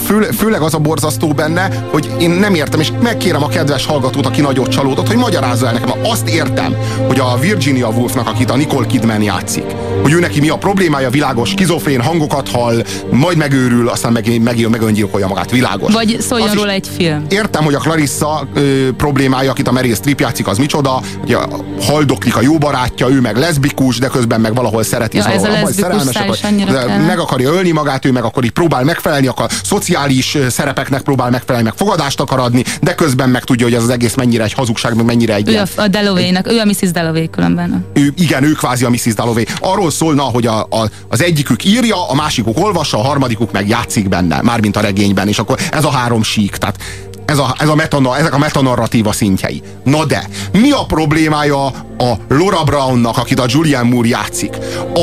fő, főleg az a borzasztó benne, hogy én nem értem, és megkérem a kedves hallgatót, aki nagyot csalódott, hogy magyarázza el nekem. Azt értem, hogy a Virginia Woolfnak, akit a Nicole Kidman játszik, hogy ő neki mi a problémája, világos, skizofrén hangokat hall, majd megőrül, aztán meg, meg, meg öngyilkolja magát, világos. Vagy szóljon róla egy film. Értem, hogy a Clarissa ö, problémája, akit a Meryl Streep játszik, az micsoda, hogy a, haldoklik a jó barátja, ő meg leszbikus, de közben meg valahol szereti, Ja, ez a leszbikus szerelmes, szál akar- is annyira de meg akarja ölni magát, ő meg akkor így próbál megfelelni, akar szociális szerepeknek próbál megfelelni, meg fogadást akar adni, de közben meg tudja, hogy ez az egész mennyire egy hazugság, meg mennyire egy Ő ilyen, a, a Dalloway-nak, ő a Mrs. Dalloway különben. ő, igen, ő kvázi a Mrs. Dalloway. Arról szólna, hogy a, a, az egyikük írja, a másikuk olvassa, a harmadikuk meg játszik benne, mármint a regényben, és akkor ez a három sík, tehát ez a, ez a metana, ezek a metanarratíva szintjei. Na de, mi a problémája a Laura Brownnak, akit a Julianne Moore játszik?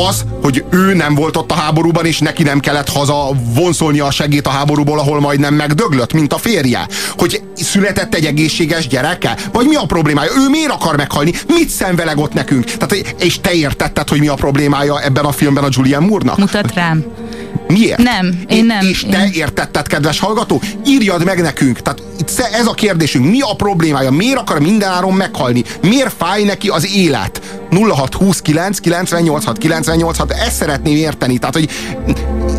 Az, hogy ő nem volt ott a háborúban, és neki nem kellett haza vonszolnia a segét a háborúból, ahol majdnem megdöglött, mint a férje. Hogy született egy egészséges gyereke? Vagy mi a problémája? Ő miért akar meghalni? Mit szenveleg ott nekünk? Tehát, és te értetted, hogy mi a problémája ebben a filmben a Julianne Moore-nak? Mutat rám. Miért? Nem, én nem. És te értetted, kedves hallgató? Írjad meg nekünk. Tehát ez a kérdésünk. Mi a problémája? Miért akar mindenáron meghalni? Miért fáj neki az élet? 0629 986 986 ezt szeretném érteni. Tehát, hogy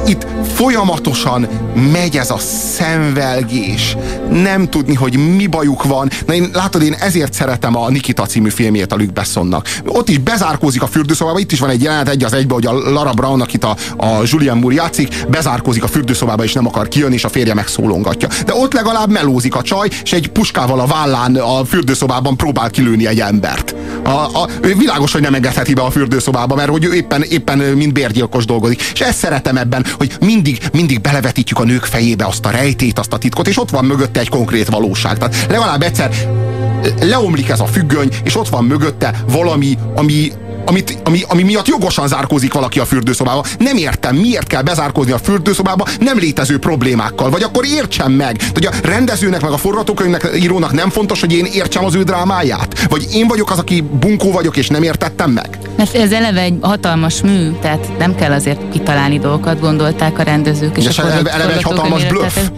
itt folyamatosan megy ez a szenvelgés. Nem tudni, hogy mi bajuk van. Na én, látod, én ezért szeretem a Nikita című filmjét a Luc Bessonnak. Ott is bezárkózik a fürdőszobába, itt is van egy jelenet egy az egybe, hogy a Lara Brown, akit a, a Julian Moore játszik, bezárkózik a fürdőszobába, és nem akar kijönni, és a férje megszólongatja. De ott legalább melózik a csaj, és egy puskával a vállán a fürdőszobában próbál kilőni egy embert. A, a, ő világos, hogy nem engedheti be a fürdőszobába, mert hogy ő éppen, éppen mint bérgyilkos dolgozik. És ezt szeretem ebben, hogy mindig, mindig belevetítjük a nők fejébe azt a rejtét, azt a titkot, és ott van mögötte egy konkrét valóság. Tehát legalább egyszer leomlik ez a függöny, és ott van mögötte valami, ami, amit, ami, ami miatt jogosan zárkózik valaki a fürdőszobába. Nem értem, miért kell bezárkózni a fürdőszobába nem létező problémákkal. Vagy akkor értsem meg. Hogy a rendezőnek, meg a forgatókönyvnek, írónak nem fontos, hogy én értsem az ő drámáját. Vagy én vagyok az, aki bunkó vagyok, és nem értettem meg. Mert ez eleve egy hatalmas mű, tehát nem kell azért kitalálni dolgokat, gondolták a rendezők. És a eleve- eleve egy hatalmas bluff. Tehát,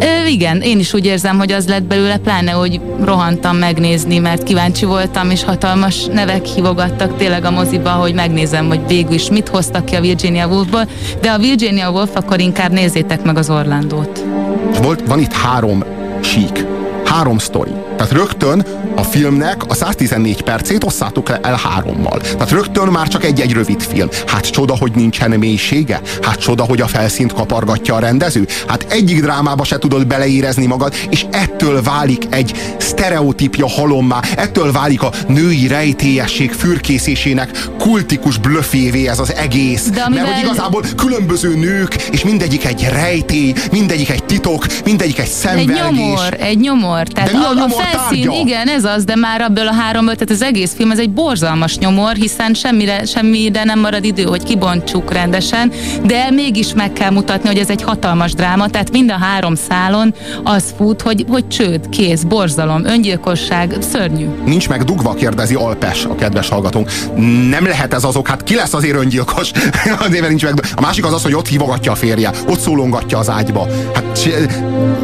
ö, igen, én is úgy érzem, hogy az lett belőle, pláne, hogy rohantam megnézni, mert kíváncsi voltam, és hatalmas nevek hívogattak tényleg a moziba, hogy megnézem, hogy végül is mit hoztak ki a Virginia Woolfból, de a Virginia Woolf akkor inkább nézzétek meg az Orlandót. Volt, van itt három sík, három sztori. Tehát rögtön a filmnek a 114 percét osszátok le el hárommal. Tehát rögtön már csak egy-egy rövid film. Hát csoda, hogy nincsen mélysége? Hát csoda, hogy a felszínt kapargatja a rendező? Hát egyik drámába se tudod beleérezni magad, és ettől válik egy sztereotípia halommá, ettől válik a női rejtélyesség fürkészésének kultikus blöffévé ez az egész. De amivel- Mert hogy igazából különböző nők, és mindegyik egy rejtély, mindegyik egy titok, mindegyik egy Egy szenvelgés. nyomor, egy nyomor. Tehát De mi a, a nyomor? Felszín, igen, ez az, de már abból a háromból, tehát az egész film, ez egy borzalmas nyomor, hiszen semmire, semmire nem marad idő, hogy kibontsuk rendesen, de mégis meg kell mutatni, hogy ez egy hatalmas dráma, tehát mind a három szálon az fut, hogy, hogy csőd, kész, borzalom, öngyilkosság, szörnyű. Nincs meg dugva, kérdezi Alpes, a kedves hallgatónk. Nem lehet ez azok, hát ki lesz azért öngyilkos? Azért nincs meg. A másik az az, hogy ott hívogatja a férje, ott szólongatja az ágyba. Hát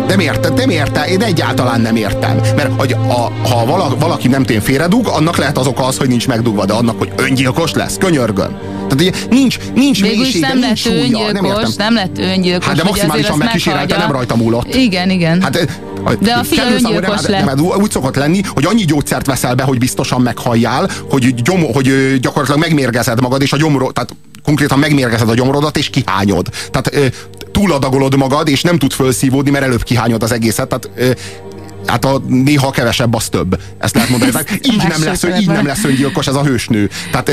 nem érted, nem érte, én egyáltalán nem értem. Mert hogy a, ha vala, valaki nem tén félredug, annak lehet az oka az, hogy nincs megdugva, de annak, hogy öngyilkos lesz, könyörgöm. Tehát ugye nincs, nincs Végül mélysége, nem nincs súlya. öngyilkos, Nem értem. nem lett öngyilkos. Hát de maximálisan megkísérelte, nem rajta múlott. Igen, igen. Hát, De a fia öngyilkos nem- lett. nem, úgy szokott lenni, hogy annyi gyógyszert veszel be, hogy biztosan meghalljál, hogy, gyom, hogy gyakorlatilag megmérgezed magad, és a gyomro, tehát konkrétan megmérgezed a gyomrodat, és kihányod. Tehát túladagolod magad, és nem tud felszívódni, mert előbb kihányod az egészet. Tehát Hát a néha kevesebb, az több. Ezt lehet mondani. Tehát így nem, lesz, így nem lesz öngyilkos ez a hősnő. Tehát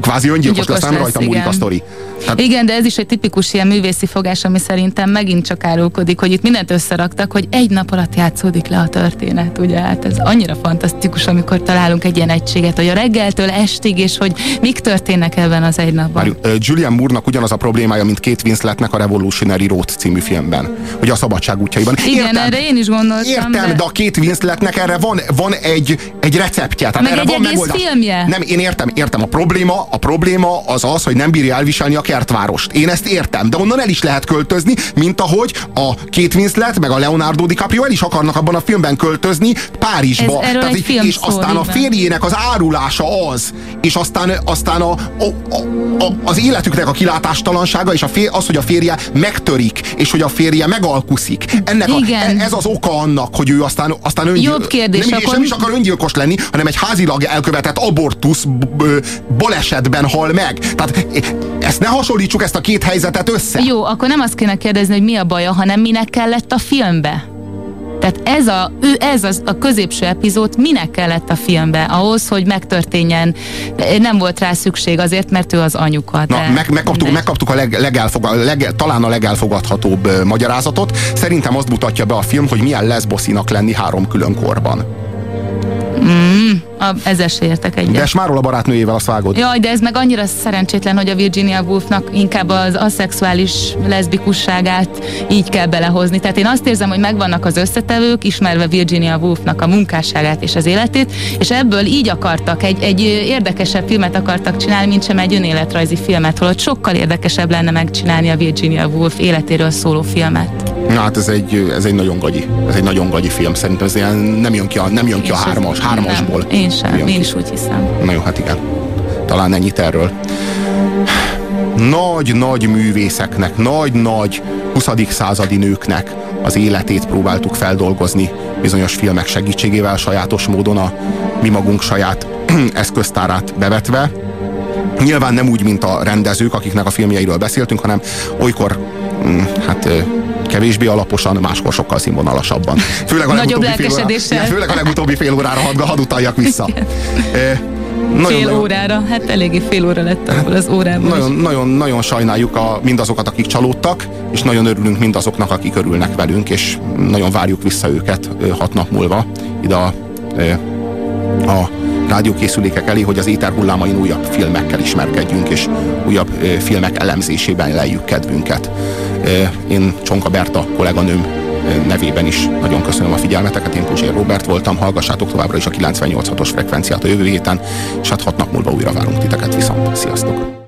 kvázi öngyilkos lesz, nem rajta múlik a sztori. Tehát... Igen, de ez is egy tipikus ilyen művészi fogás, ami szerintem megint csak árulkodik, hogy itt mindent összeraktak, hogy egy nap alatt játszódik le a történet, ugye? Hát ez annyira fantasztikus, amikor találunk egy ilyen egységet, hogy a reggeltől estig, és hogy mik történnek ebben az egy napban. Várjunk, ö, Julian Moore-nak ugyanaz a problémája, mint Kate Winsletnek a Revolutionary Road című filmben. Hogy a szabadság útjaiban. Igen, erre én is gondoltam. Értem, de a Kate Winsletnek erre van, van egy, egy receptje. Tehát Meg erre egy van egész megoldás. filmje. Nem, én értem, értem. A probléma, a probléma az az, hogy nem bírja elviselni a kertvárost. Én ezt értem, de onnan el is lehet költözni, mint ahogy a Kate Winslet meg a Leonardo DiCaprio el is akarnak abban a filmben költözni Párizsba. Ez- erről egy film és aztán a férjének az árulása az, és aztán, aztán a, a, a, a, az életüknek a kilátástalansága, és a fér, az, hogy a férje megtörik, és hogy a férje megalkuszik. Ennek a, Igen. ez az oka annak, hogy ő aztán, aztán öngyil... Jobb kérdés, nem, akkor- nem is akar öngyilkos lenni, hanem egy házilag elkövetett abortusz balesetben hal meg. Tehát ezt ne hasonlítsuk ezt a két helyzetet össze. Jó, akkor nem azt kéne kérdezni, hogy mi a baja, hanem minek kellett a filmbe. Tehát ez a, ő, ez az, a középső epizód minek kellett a filmbe? Ahhoz, hogy megtörténjen. Nem volt rá szükség azért, mert ő az anyuka. Na, de meg, megkaptuk, megkaptuk a leg, legelfogad, leg, talán a legelfogadhatóbb ö, magyarázatot. Szerintem azt mutatja be a film, hogy milyen leszboszinak lenni három külön korban. Mm, a, ezzel se értek egyet. De Smáról a barátnőjével azt vágod. Jaj, de ez meg annyira szerencsétlen, hogy a Virginia Woolfnak inkább az aszexuális leszbikusságát így kell belehozni. Tehát én azt érzem, hogy megvannak az összetevők, ismerve Virginia Woolfnak a munkásságát és az életét, és ebből így akartak, egy, egy érdekesebb filmet akartak csinálni, mint sem egy önéletrajzi filmet, holott sokkal érdekesebb lenne megcsinálni a Virginia Woolf életéről szóló filmet. Na hát ez egy, ez egy nagyon gagyi, ez egy nagyon gagyi film. Szerintem ez ilyen nem jön ki a, nem jön ki a hármas, hármasból. Nem, én sem, én ki. is úgy hiszem. Na jó, hát igen. Talán ennyit erről. Nagy-nagy művészeknek, nagy-nagy 20. századi nőknek az életét próbáltuk feldolgozni bizonyos filmek segítségével, sajátos módon a mi magunk saját eszköztárát bevetve. Nyilván nem úgy, mint a rendezők, akiknek a filmjeiről beszéltünk, hanem olykor, hát ö, kevésbé alaposan, máskor sokkal színvonalasabban. Főleg a Nagyobb óra, lelkesedéssel. igen, főleg a legutóbbi fél órára hadd, hadd utaljak vissza. Ö, Fél órára, hát eléggé fél óra lett abból az órából. nagyon, nagyon, nagyon sajnáljuk a, mindazokat, akik csalódtak, és nagyon örülünk mindazoknak, akik örülnek velünk, és nagyon várjuk vissza őket hat nap múlva ide a, a rádiókészülékek elé, hogy az éter hullámain újabb filmekkel ismerkedjünk, és újabb filmek elemzésében lejjük kedvünket. Én Csonka Berta kolléganőm nevében is nagyon köszönöm a figyelmeteket. Én Puzsér Robert voltam, hallgassátok továbbra is a 98.6-os frekvenciát a jövő héten, és hát hat nap múlva újra várunk titeket viszont. Sziasztok!